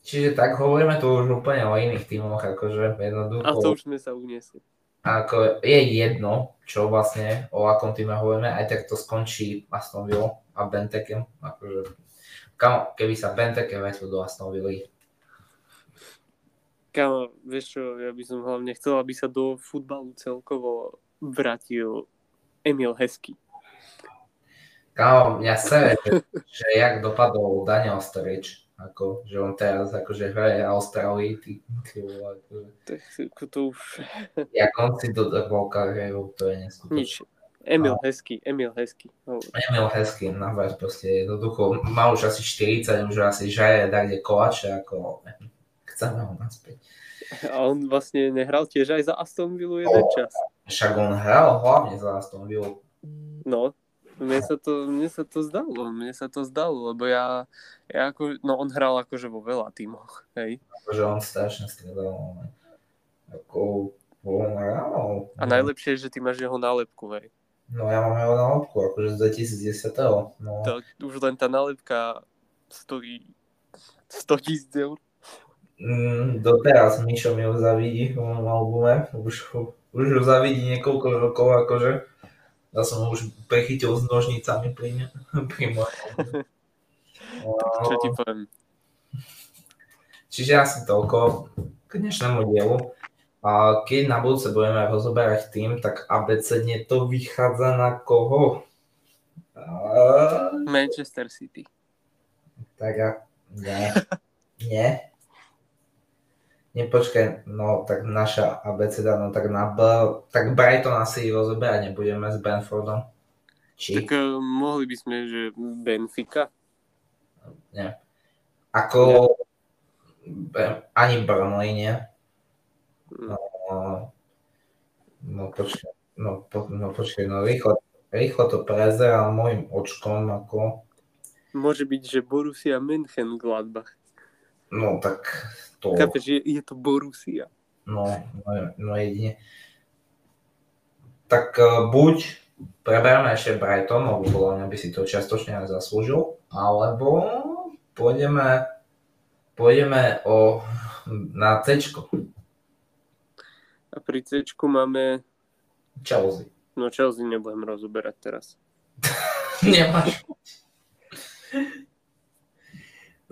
čiže tak hovoríme tu už úplne o iných tímoch, akože jednoducho. A to už sme sa uniesli. Ako je jedno, čo vlastne, o akom týme hovoríme, aj tak to skončí Aston Villa a Bentekem. Akože, kam, keby sa Benteke vrátil do Aston Villa. Kámo, vieš čo, ja by som hlavne chcel, aby sa do futbalu celkovo vrátil Emil Hesky. Kámo, mňa sere, že, jak dopadol Daniel Sturridge, ako, že on teraz akože hraje Austrálii, ty, ty vole, akože. To už... Jak on si dodrbol kariéru, to je neskutočné. Nič. Emil Hezky, Emil Hezky. Emil Hezky, navrať proste jednoducho, má už asi 40, už asi žaje tak kde koláče, ako chceme ho naspäť. A on vlastne nehral tiež aj za Aston Villa jeden čas. Však on hral hlavne za Aston Villa. No, mne sa to, mne sa to zdalo, mne sa to zdalo, lebo ja, ja ako, no on hral akože vo veľa tímoch, hej. Akože on strašne stredal, ako on hral. A najlepšie je, že ty máš jeho nálepku, hej. No ja mám jeho nálepku, akože z 2010. No. Tak už len tá nálepka stojí 100 tisíc eur. Mm, doteraz Mišo mi ho zavidí v mojom albume, už ho, už ho zavidí niekoľko rokov, akože. Ja som ho už prechytil s nožnicami pri, ne, pri. Čo ti poviem? Čiže asi toľko k dnešnému dielu. A keď na budúce budeme rozoberať tým, tak abecedne to vychádza na koho? A... Manchester City. Tak a nie. nie. Nepočkaj, no tak naša abeceda, no tak na B, tak Brighton asi rozoberať nebudeme s Benfordom. Či? Tak uh, mohli by sme, že Benfica? Nie. Ako nie. ani Burnley nie. No, no počkaj, no, po, no počkaj, no rýchlo, rýchlo to prezerám môjim očkom, ako... Môže byť, že Borussia Mönchengladbach. No tak to... Chápeš, je, je to Borussia. No, no, no jedine. Tak uh, buď preberme ešte Brighton, lebo podľa mňa by si to častočne zaslúžil, alebo pôjdeme, pôjdeme o, na C. A pri C máme... Chelsea. No Chelsea nebudem rozoberať teraz. Nemáš.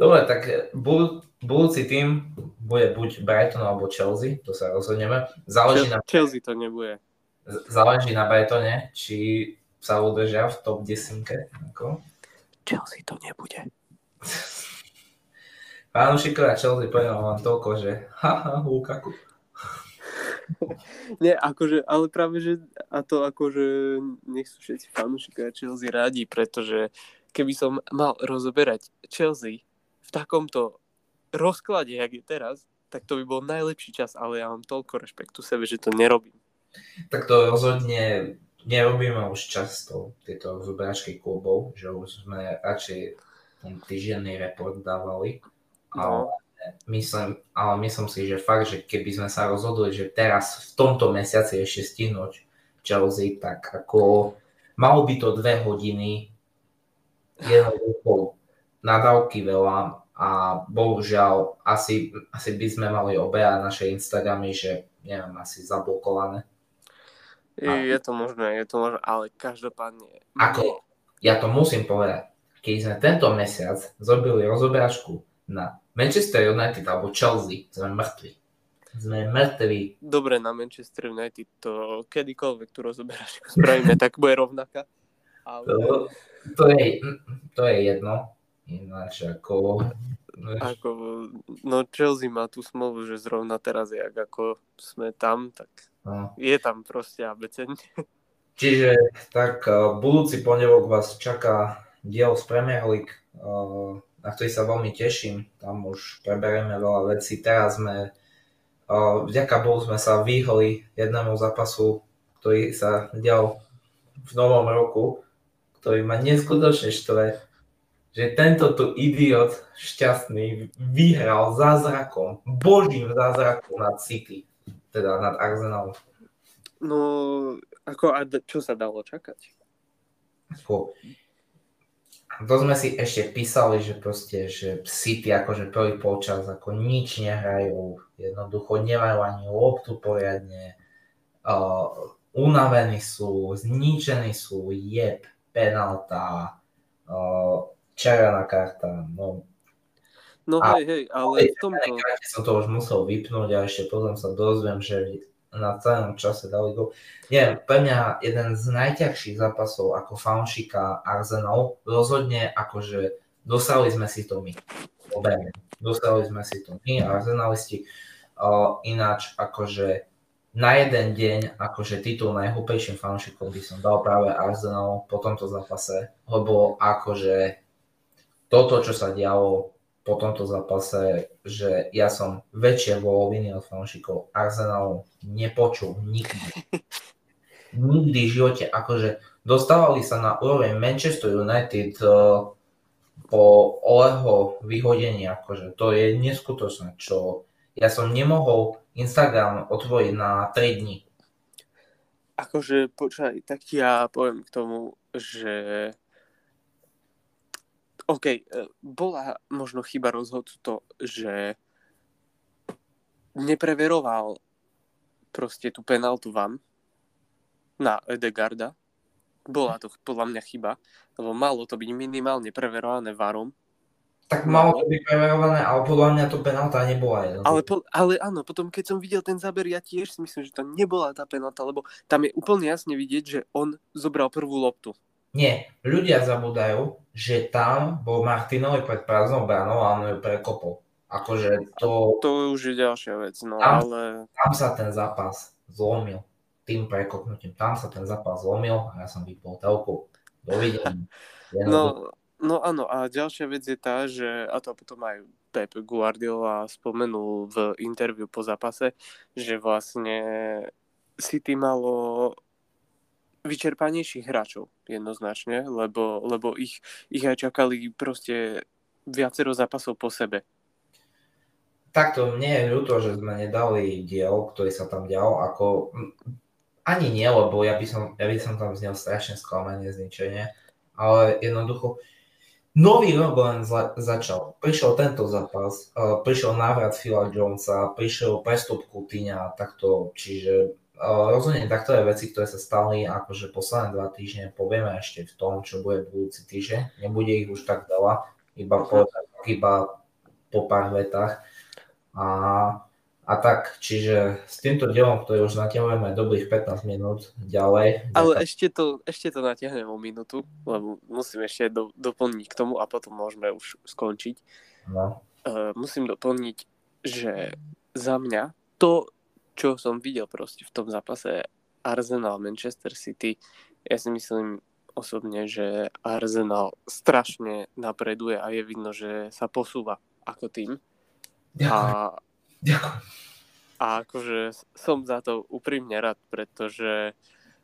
Dobre, tak bud- budúci tým bude buď Brighton alebo Chelsea, to sa rozhodneme. Záleží Chelsea, na... Chelsea to nebude. Záleží na Brightone, či sa udržia v top 10. Ako? Chelsea to nebude. Pánušikovia Chelsea poviem vám toľko, že haha, Lukaku. Nie, akože, ale práve, že a to akože nech sú všetci fanúšikovia Chelsea rádi, pretože keby som mal rozoberať Chelsea v takomto rozklade, jak je teraz, tak to by bol najlepší čas, ale ja mám toľko rešpektu sebe, že to nerobím. Tak to rozhodne nerobíme už často, tieto rozoberačky klubov, že už sme radšej ten týždenný report dávali. No myslím, ale myslím si, že fakt, že keby sme sa rozhodli, že teraz v tomto mesiaci ešte stihnúť Chelsea, tak ako malo by to dve hodiny, jednoducho nadávky veľa a bohužiaľ asi, asi by sme mali obeja naše Instagramy, že neviem, asi zablokované. Je to možné, je to možné, ale každopádne... Ako, ja to musím povedať, keď sme tento mesiac zrobili rozoberačku na Manchester United alebo Chelsea sme mŕtvi. Sme mŕtvi. Dobre, na Manchester United to kedykoľvek tu rozoberáš, spravíme, tak bude rovnaká. Ale... To, to, je, to je jedno. Ináč ako... Ako, no Chelsea má tú smolu, že zrovna teraz, jak ako sme tam, tak no. je tam proste abecedne. Čiže tak budúci pondelok vás čaká diel z Premier League. Uh, na ktorý sa veľmi teším. Tam už preberieme veľa vecí. Teraz sme, vďaka Bohu sme sa vyhli jednému zápasu, ktorý sa dial v novom roku, ktorý ma neskutočne štve, že tento tu idiot šťastný vyhral zázrakom, božím zázrakom nad City, teda nad Arsenalom. No, ako, a čo sa dalo čakať? Ako, to sme si ešte písali, že proste, že City akože prvý polčas ako nič nehrajú, jednoducho nemajú ani loptu poriadne, uh, unavení sú, zničení sú, jeb, penalta, uh, červená karta, no. No hej, hej, ale v tomto... som to už musel vypnúť a ešte potom sa dozviem, že na celom čase dali gol. Nie, pre mňa jeden z najťažších zápasov ako fanšika Arsenal, rozhodne akože dostali sme si to my. Obejme. Dostali sme si to my, Arsenalisti. Uh, ináč akože na jeden deň akože titul najhlúpejším fanúšikom by som dal práve Arsenal po tomto zápase, lebo akože toto, čo sa dialo po tomto zápase, že ja som väčšie voloviny od fanúšikov Arsenalu nepočul nikdy. Nikdy v živote. Akože dostávali sa na úroveň Manchester United uh, po Oleho vyhodení. Akože to je neskutočné, čo ja som nemohol Instagram otvoriť na 3 dní. Akože, počkaj, tak ja poviem k tomu, že OK, e, bola možno chyba rozhodcu to, že nepreveroval proste tú penaltu vám na Edegarda. Bola to podľa mňa chyba, lebo malo to byť minimálne preverované varom. Tak malo to byť preverované, ale podľa mňa to penalta nebola. Ale, po, ale áno, potom keď som videl ten záber, ja tiež si myslím, že to nebola tá penalta, lebo tam je úplne jasne vidieť, že on zobral prvú loptu. Nie, ľudia zabudajú, že tam bol Martinovi pred prázdnou bránou a on ju prekopol. Akože to... To už je ďalšia vec, no tam, ale... Tam sa ten zápas zlomil. Tým prekopnutím. Tam sa ten zápas zlomil a ja som vypol telku. Dovidenia. No, no áno, a ďalšia vec je tá, že, a to potom aj Pep Guardiola spomenul v interviu po zápase, že vlastne City malo vyčerpanejších hráčov jednoznačne, lebo, lebo ich, ich aj čakali proste viacero zápasov po sebe. Takto mne je ľúto, že sme nedali diel, ktorý sa tam dial, ako ani nie, lebo ja by som, ja by som tam znel strašne sklamanie, zničenie, ale jednoducho nový rok len zla, začal. Prišiel tento zápas, uh, prišiel návrat Phila Jonesa, prišiel prestup Coutinha, takto, čiže rozhodne takto je veci, ktoré sa stali akože posledné dva týždne, povieme ešte v tom, čo bude budúci týždeň. Nebude ich už tak veľa, iba po, iba po pár vetách. A, a tak, čiže s týmto dielom, ktorý už natiahneme dobrých 15 minút ďalej. Ale ďakujem. ešte to, ešte to natiahnem o minútu, lebo musím ešte do, doplniť k tomu a potom môžeme už skončiť. No. Uh, musím doplniť, že za mňa to, čo som videl proste v tom zápase Arsenal Manchester City, ja si myslím osobne, že Arsenal strašne napreduje a je vidno, že sa posúva ako tým. Ďakujem. A, Ďakujem. a akože som za to úprimne rád, pretože,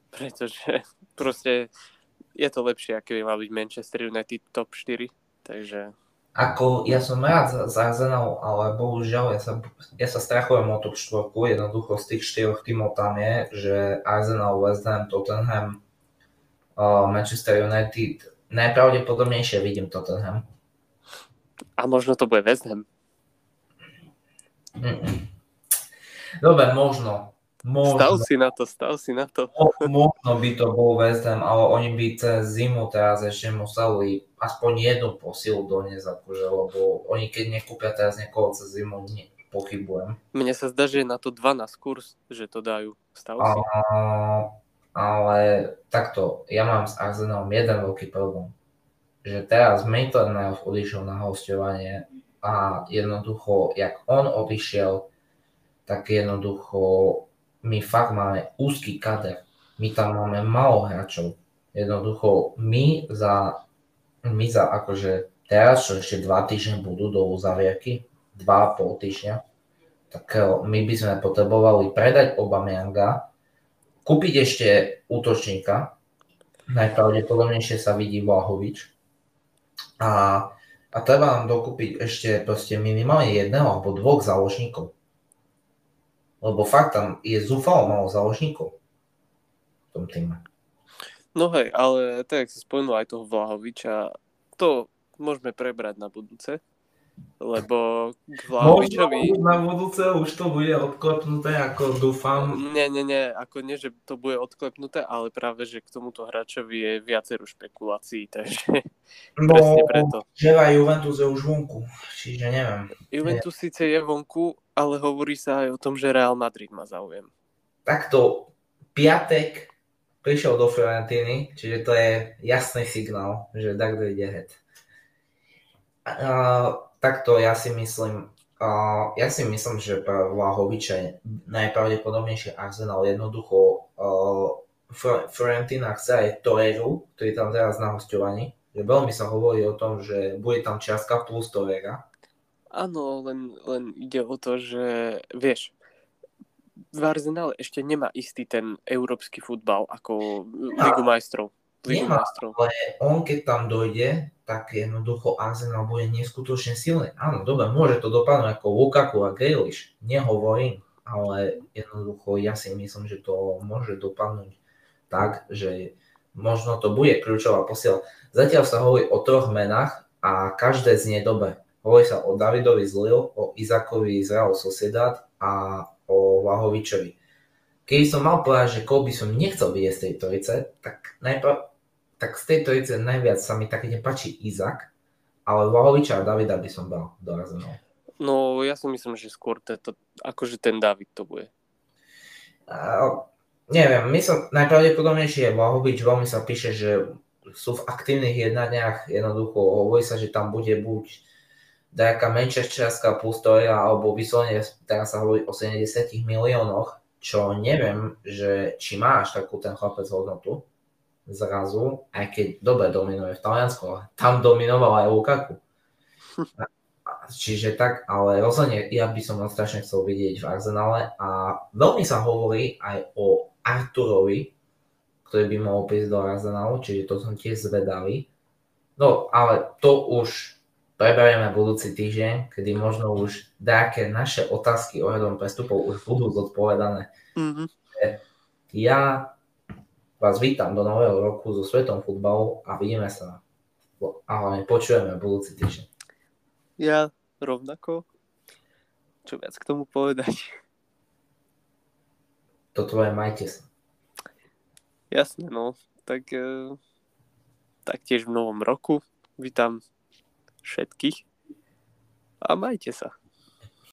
pretože proste je to lepšie, ako by mal byť Manchester United top 4, takže ako ja som rád za, za Arsenal, ale bohužiaľ ja sa, ja sa strachujem o top 4. Jednoducho z tých štyroch tímov tam je, že Arsenal, West Ham, Tottenham, uh, Manchester United, najpravdepodobnejšie vidím Tottenham. A možno to bude West Ham. Mm-mm. Dobre, možno. Možno, stav si na to, stav si na to. Možno by to bol West Ham, ale oni by cez zimu teraz ešte museli aspoň jednu posilu doniesť, akože, lebo oni keď nekúpia teraz niekoho cez zimu, ne, pochybujem. Mne sa zdá, že je na to 12 kurz, že to dajú. Stav si. A, ale takto, ja mám s Arsenalom jeden veľký problém. Že teraz Maitland odišiel na hostovanie a jednoducho, jak on odišiel, tak jednoducho my fakt máme úzky kader. My tam máme málo hráčov. Jednoducho, my za, my za akože teraz, čo ešte dva týždne budú do uzavierky, dva a pol týždňa, tak eh, my by sme potrebovali predať Obamianga, kúpiť ešte útočníka, najpravdepodobnejšie sa vidí Vlahovič, a, a treba nám dokúpiť ešte proste minimálne jedného alebo dvoch záložníkov. Lebo fakt tam je zúfalo malo záložníkov v tom týme. No hej, ale tak si spomenul aj toho Vlahoviča, to môžeme prebrať na budúce, lebo k Vlahovičovi... na budúce už to bude odklepnuté, ako dúfam. Nie, nie, nie, ako nie, že to bude odklepnuté, ale práve, že k tomuto hráčovi je viacero špekulácií, takže no, presne preto. Že aj Juventus je už vonku, čiže neviem. Juventus nie. síce je vonku, ale hovorí sa aj o tom, že Real Madrid má záujem. Takto, piatek prišiel do Fiorentiny, čiže to je jasný signál, že takto ide head. Uh, takto ja si myslím, Uh, ja si myslím, že pre Vlahoviča najpravdepodobnejšie Arsenal jednoducho uh, Fiorentina chce aj Toreru, ktorý tam teraz na hostovaní. Veľmi sa hovorí o tom, že bude tam čiastka plus Torera. Áno, len, len ide o to, že vieš, v Arsenale ešte nemá istý ten európsky futbal ako Ligu majstrov. Ligu nemá, ale on keď tam dojde, tak jednoducho Arsenal bude neskutočne silný. Áno, dobre, môže to dopadnúť ako Lukaku a Grealish, nehovorím, ale jednoducho ja si myslím, že to môže dopadnúť tak, že možno to bude kľúčová posiela. Zatiaľ sa hovorí o troch menách a každé znie dobre. Hovorí sa o Davidovi z Lille, o Izakovi z Real Sociedad a o Vlahovičovi. Keď som mal povedať, že koho by som nechcel vidieť z tej trojice, tak najprv tak z tej trojice najviac sa mi také nepáči Izak, ale Vlahoviča a Davida by som dal do Arsenalu. No, ja si myslím, že skôr to, akože ten David to bude. Uh, neviem, myslím, najpravdepodobnejšie je Vlahovič, veľmi sa píše, že sú v aktívnych jednaniach, jednoducho hovorí sa, že tam bude buď nejaká menšia čiastka plus stoja, alebo vyslovene teraz sa hovorí o 70 miliónoch, čo neviem, že či máš takú ten chlapec hodnotu zrazu, aj keď dobre dominuje v Taliansku, ale tam dominoval aj Lukaku. Čiže tak, ale rozhodne ja by som ho strašne chcel vidieť v Arsenale a veľmi sa hovorí aj o Arturovi, ktorý by mohol prísť do Arsenalu, čiže to som tiež zvedavý. No, ale to už preberieme budúci týždeň, kedy možno už nejaké naše otázky ohľadom prestupov už budú zodpovedané. Mm-hmm. Ja vás vítam do nového roku so svetom futbalu a vidíme sa a hlavne počujeme budúci týždeň. Ja rovnako. Čo viac k tomu povedať? To tvoje majte sa. Jasne, no. Tak, e, tak tiež v novom roku vítam všetkých a majte sa.